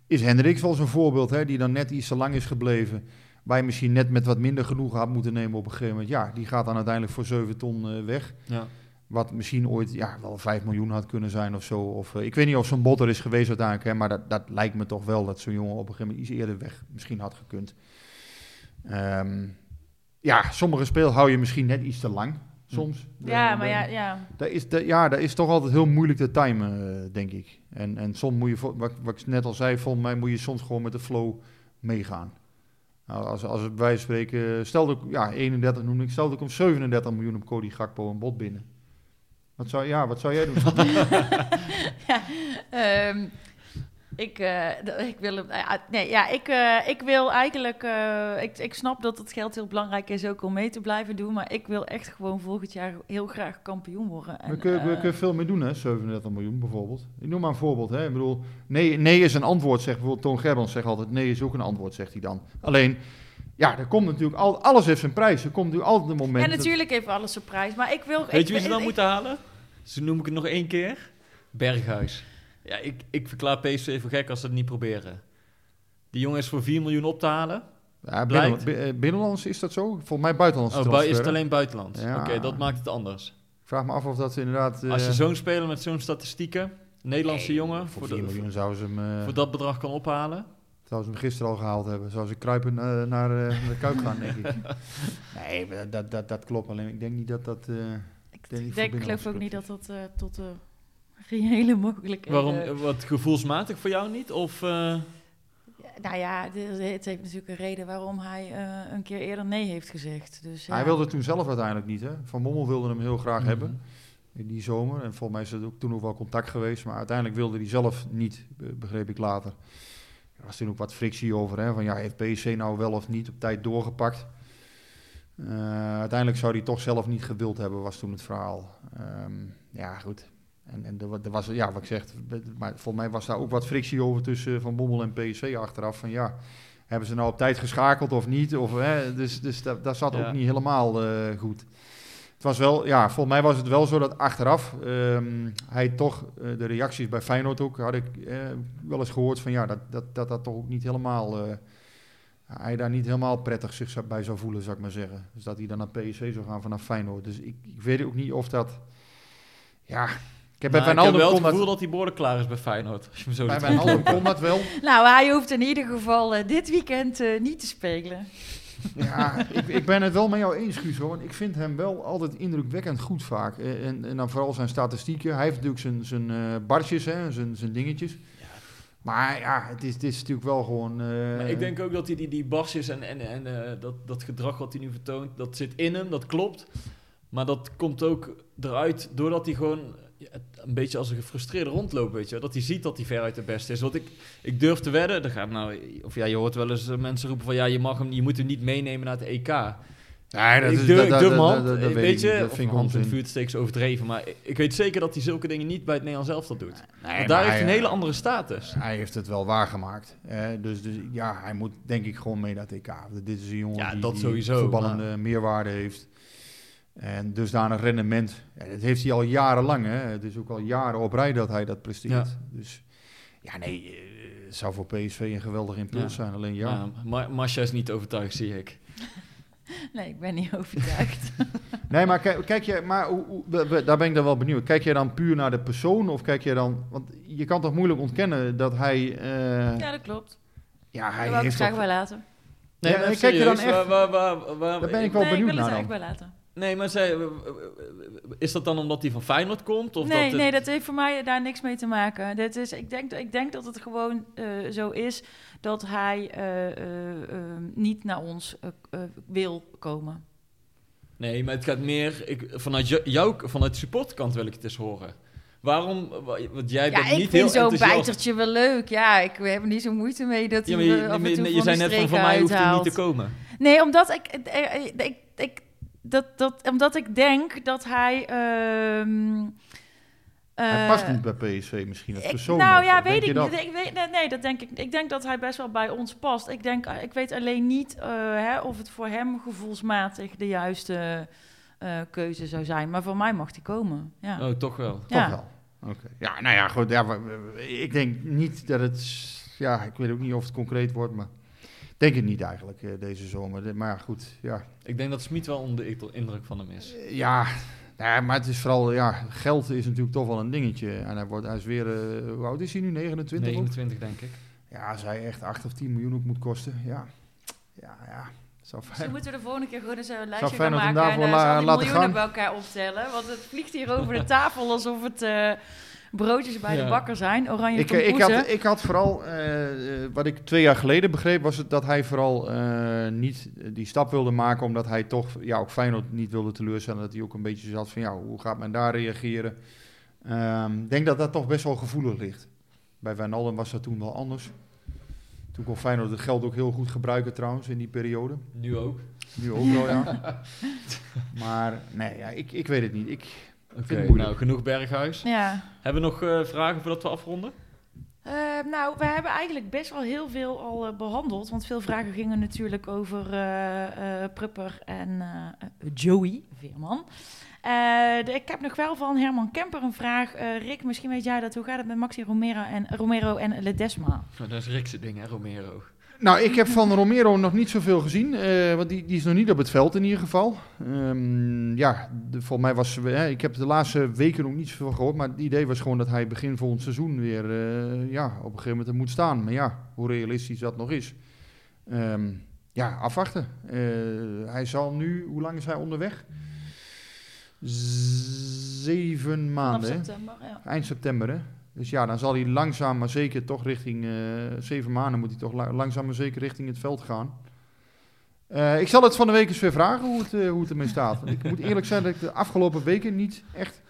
is Hendricks wel zo'n voorbeeld, hè, die dan net iets te lang is gebleven. Waar je misschien net met wat minder genoegen had moeten nemen op een gegeven moment. Ja, die gaat dan uiteindelijk voor 7 ton eh, weg. Ja. Wat misschien ooit ja, wel 5 miljoen had kunnen zijn of zo. Of, ik weet niet of zo'n botter is geweest uiteindelijk. Hè, maar dat, dat lijkt me toch wel dat zo'n jongen op een gegeven moment iets eerder weg misschien had gekund. Ehm, ja, sommige speel hou je misschien net iets te lang. Soms. Ja, Eh, maar ja, ja. Dat is, dat- ja, dat is toch altijd heel moeilijk te timen, eh, denk ik. En, en soms moet je, wat, wat ik net al zei, volgens mij moet je soms gewoon met de flow meegaan. Nou, als, als wij spreken, stel dat ik, ja, 31 noem ik, stel dat ik om 37 miljoen op Cody Gakpo een bod binnen. Wat zou, ja, wat zou jij doen? Ehm, ik, eh, ik wil ja, nee, ja, ik, eh, ik wil eigenlijk. eh, ik, ik snap dat het geld heel belangrijk is ook om mee te blijven doen. Maar ik wil echt gewoon volgend jaar heel graag kampioen worden. En, we, kunnen, we kunnen veel meer doen, hè? 37 miljoen bijvoorbeeld. Ik noem maar een voorbeeld. Hè? Ik bedoel, nee, nee is een antwoord, zegt bijvoorbeeld Toon Gerbrands zegt altijd. Nee is ook een antwoord, zegt hij dan. Alleen, ja, er komt natuurlijk al, alles heeft zijn prijs. Er komt natuurlijk altijd een moment. ja, dat- natuurlijk heeft alles zijn prijs. Maar ik wil. Weet ik, je wie ze dan ik- moeten halen? Ze noem ik het nog één keer. Berghuis. Ja, ik, ik verklaar PSV voor gek als ze het niet proberen. Die jongen is voor 4 miljoen op te halen. Ja, binnen, bi- eh, binnenlands is dat zo? Volgens mij buitenlands. Oh, bui- is het alleen buitenland? Ja. Oké, dat maakt het anders. Ik vraag me af of dat inderdaad... eh, Als je zo'n speler met zo'n statistieken, Nederlandse jongen, voor voor, 4 de- miljoen zouden ze, hem, eh, voor dat bedrag kan ophalen. zouden ze hem gisteren al gehaald hebben. Zouden ze kruipen eh, naar, eh, naar de Kuip gaan, denk ik. Nee, dat, dat, dat klopt. Alleen ik denk niet dat dat... eh, Ik denk voor geloof ook niet dat dat eh, tot de reële mogelijkheden... Waarom? eh, Wat gevoelsmatig voor jou niet? Of eh, Nou ja, het heeft natuurlijk een reden waarom hij eh, een keer eerder nee heeft gezegd. Dus, ja. Hij wilde het toen zelf uiteindelijk niet. Hè? Van Mommel wilde hem heel graag Mhm. hebben. In die zomer. En volgens mij is er ook toen ook wel contact geweest. Maar uiteindelijk wilde hij zelf niet, be- begreep ik later. Er was toen ook wat frictie over. Hè? Van ja, heeft PSC nou wel of niet op tijd doorgepakt? Eh, uiteindelijk zou hij toch zelf niet gewild hebben, was toen het verhaal. Ehm, ja, goed. En, en er, er was, ja, wat ik zeg, maar volgens mij was daar ook wat frictie over tussen Van Bommel en PSC achteraf. Van ja, hebben ze nou op tijd geschakeld of niet? Of, hè, dus dus dat, dat zat Ja. ook niet helemaal eh, goed. Het was wel, ja, volgens mij was het wel zo dat achteraf ehm, hij toch eh, de reacties bij Feyenoord ook, had ik eh, wel eens gehoord van ja, dat dat, dat, dat toch ook niet helemaal, eh, hij daar niet helemaal prettig zich bij zou voelen, zou ik maar zeggen. Dus dat hij dan naar PSV zou gaan vanaf Feyenoord. Dus ik, ik weet ook niet of dat, ja, ik heb bij nou, ik heb Wijnaldum wel het dat, gevoel dat hij behoorlijk klaar is bij Feyenoord. Als je me zo bij ziet. Wijnaldum kon dat wel. Nou, hij hoeft in ieder geval eh, dit weekend eh, niet te spelen. Ja, ik, ik ben het wel met jou eens, Guus. hoor, Want ik vind hem wel altijd indrukwekkend goed vaak. Eh, En, en dan vooral zijn statistieken. Hij heeft natuurlijk zijn, zijn eh bartjes, hè, zijn, zijn dingetjes. Maar ja, het is, het is natuurlijk wel gewoon... eh, Maar ik denk ook dat hij die, die barsjes en, en, en eh, dat, dat gedrag wat hij nu vertoont, dat zit in hem, dat klopt. Maar dat komt ook eruit doordat hij gewoon een beetje als een gefrustreerde rondloopt, weet je. Dat hij ziet dat hij veruit de beste is. Want ik, ik durf te wedden, er gaat nou, of ja, je hoort wel eens eh, mensen roepen van ja, je, mag hem, je moet hem niet meenemen naar het EK. Nee, dat ik is- durf, hand, dat eh, weet je. Dat vind ik hand in vuur steeks overdreven. Maar ik, weet zeker dat hij zulke dingen niet bij het Nederlands elftal doet. Nee, Want daar heeft hij een hij, hele eh, andere status. Hij heeft het wel waargemaakt. dus, dus ja, hij moet denk ik gewoon mee naar het EK. Dit is een jongen Ja, die, dat die sowieso, meerwaarde heeft. En dusdanig rendement. Ja, dat heeft hij al jarenlang. Hè. Het is ook al jaren op rij dat hij dat presteert. Ja. Dus ja, nee, eh, het zou voor PSV een geweldig impuls Ja. zijn. Alleen ja, Ja, Ma- Masha is niet overtuigd, zie ik. Nee, ik ben niet overtuigd. Nee, maar kijk, kijk je, maar hoe, hoe- daar ben ik dan wel benieuwd. Kijk jij dan puur naar de persoon of kijk je dan, want je kan toch moeilijk ontkennen dat hij, eh, ja, ja, dat klopt. hij Daar wou ik heeft het graag toch, bij laten. Nee, Ja, maar kijk je dan echt- waar- waar- waar- waar- Daar ben ik wel nee, ik benieuwd wil het naar eigenlijk dan. wel laten. Nee, maar zij, is dat dan omdat hij van Feyenoord komt? Of nee, dat het- nee, dat heeft voor mij daar niks mee te maken. Dit is, ik, denk, ik denk dat het gewoon eh, zo is dat hij eh, eh, eh, niet naar ons wil komen. Nee, maar het gaat meer... Ik, vanuit jou, vanuit de supportkant wil ik het eens horen. Waarom? wa- Want jij Ja, bent ik niet heel vind zo'n enthousiast. bijtertje wel leuk. Ja, ik heb er niet zo moeite mee dat Ja, hij maar me je, af en maar toe je, zei net van, van mij hoeft hij niet te komen. Nee, omdat ik, ik, ik, dat, dat, omdat ik denk dat hij... ehm, Hij eh, past niet bij PSV misschien, als ik- persoon. nou ja, weet ik niet. Ik weet, nee, nee, dat denk ik. Ik denk dat hij best wel bij ons past. Ik, denk, ik weet alleen niet eh, hè, of het voor hem gevoelsmatig de juiste eh, keuze zou zijn. Maar voor mij mag hij komen. Ja. Oh, toch wel. Toch Ja. wel. Oké. Ja, nou ja, goed. Ja, ik denk niet dat het... Ja, ik weet ook niet of het concreet wordt, maar... Ik denk het niet eigenlijk, eh, deze zomer. Maar goed, ja. Ik denk dat Smit wel onder de indruk van hem is. Eh, Ja, nou ja, maar het is vooral... Ja, geld is natuurlijk toch wel een dingetje. En hij, wordt, hij is weer... eh, hoe oud is hij nu? 29? ook? 29, denk ik. Ja, als hij echt 8 of 10 miljoen ook moet kosten, ja. Ja, ja. Zou Dus dan fijn. moeten we de volgende keer gewoon eens een lijstje gaan maken en daarvoor eh, la- al die laten miljoenen gaan? bij elkaar optellen. Want het vliegt hier over de tafel alsof het eh, broodjes bij Ja. de bakker zijn. Oranje Ik, ik, tompoezen. had, ik had vooral, eh, eh, wat ik twee jaar geleden begreep, was het dat hij vooral eh, niet die stap wilde maken, omdat hij toch ja, ook Feyenoord niet wilde teleurstellen. Dat hij ook een beetje zat van, ja, hoe gaat men daar reageren? Ehm, Ik denk dat dat toch best wel gevoelig ligt. Bij Wijnaldum was dat toen wel anders. Toen kon Feyenoord het geld ook heel goed gebruiken trouwens in die periode. Nu ook. Nu ook wel, ja. Maar nee, ja, ik, ik weet het niet. Ik, Nou, genoeg Berghuis. Ja. Hebben we nog eh, vragen voordat we afronden? Eh, nou, we hebben eigenlijk best wel heel veel al eh, behandeld. Want veel vragen gingen natuurlijk over eh, eh, Prupper en eh, Joey Veerman. Eh, de- ik heb nog wel van Herman Kemper een vraag. Eh, Rick, misschien weet jij dat. Hoe gaat het met Maxi Romero en, Romero en Ledesma? Nou, dat is Rickse ding, hè, Romero. Nou, ik heb van Romero nog niet zoveel gezien, eh, want die, die is nog niet op het veld in ieder geval. Ehm, ja, de, volgens mij was, hè, ik heb de laatste weken nog niet zoveel gehoord, maar het idee was gewoon dat hij begin volgend seizoen weer eh, ja, op een gegeven moment er moet staan. Maar ja, hoe realistisch dat nog is, Ehm, ja, afwachten. Eh, hij zal nu, hoe lang is hij onderweg? Zeven maanden, september, ja. eind september, hè? Dus ja, dan zal hij langzaam maar zeker toch richting... eh, zeven maanden moet hij toch la- langzaam maar zeker richting het veld gaan. Eh, ik zal het van de week eens weer vragen hoe het, eh, hoe het ermee staat. Want ik moet eerlijk zijn dat ik de afgelopen weken niet echt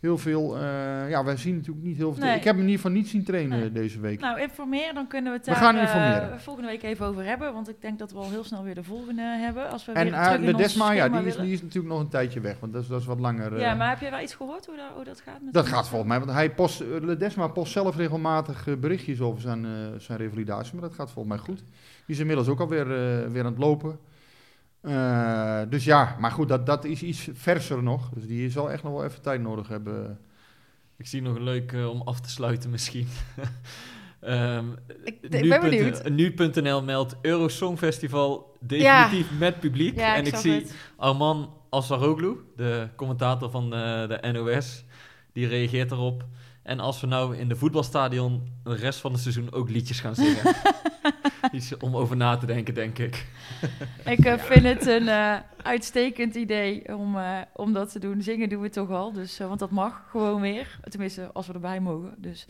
heel veel... eh, ja, wij zien natuurlijk niet heel veel... Nee. Ik heb hem in ieder geval niet zien trainen Nee. deze week. Nou, informeer, dan kunnen we het We daar gaan eh, informeren. volgende week even over hebben. Want ik denk dat we al heel snel weer de volgende hebben. Als we en weer uh, terug in de Desma, ja, die is, die is natuurlijk nog een tijdje weg. Want dat is, dat is wat langer... Ja, maar heb je wel iets gehoord hoe dat, hoe dat gaat? Met Dat gaat volgens mij, want hij post, Ledesma post zelf regelmatig berichtjes over zijn, zijn revalidatie, maar dat gaat volgens mij goed. Die is inmiddels ook alweer weer aan het lopen. Eh, dus ja, maar goed, dat, dat is iets verser nog. Dus die zal echt nog wel even tijd nodig hebben. Ik zie nog een leuk eh, om af te sluiten misschien. Ehm, Ik- ik ben benieuwd. Nu.nl meldt Eurosongfestival definitief met publiek. Ja, en ik zie het. Arman Asaroglu, de commentator van eh, de NOS, die reageert erop. En als we nou in de voetbalstadion de rest van het seizoen ook liedjes gaan zingen. Iets om over na te denken, denk ik. Ik eh, vind het een eh, uitstekend idee om, eh, om dat te doen. Zingen doen we toch al, dus, eh, want dat mag gewoon weer. Tenminste, als we erbij mogen. Dus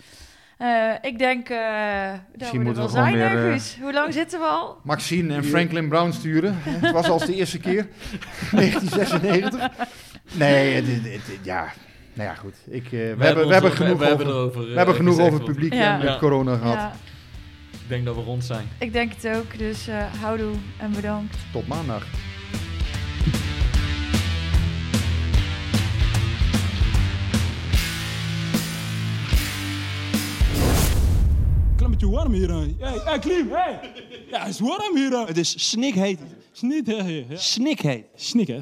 eh, ik denk eh dat we er moeten wel zijn, weer, Guus? Hoe lang zitten we al? Maxine en Franklin Brown sturen. Het was als de eerste keer, 1996. Nee, het, het- het- ja. Nou ja, goed. Ik, eh, we, hebben, we hebben genoeg we hebben over, we hebben over publiek Ja. en Ja. met corona gehad. Ja, Ik denk dat we rond zijn. ik denk het ook. Dus eh houdoe en bedankt. Tot maandag. Beetje warm hier. Hey, hey, Klim, hey. Ja, het is warm hier. Het is snikheet. Snikheet. Snik, hè.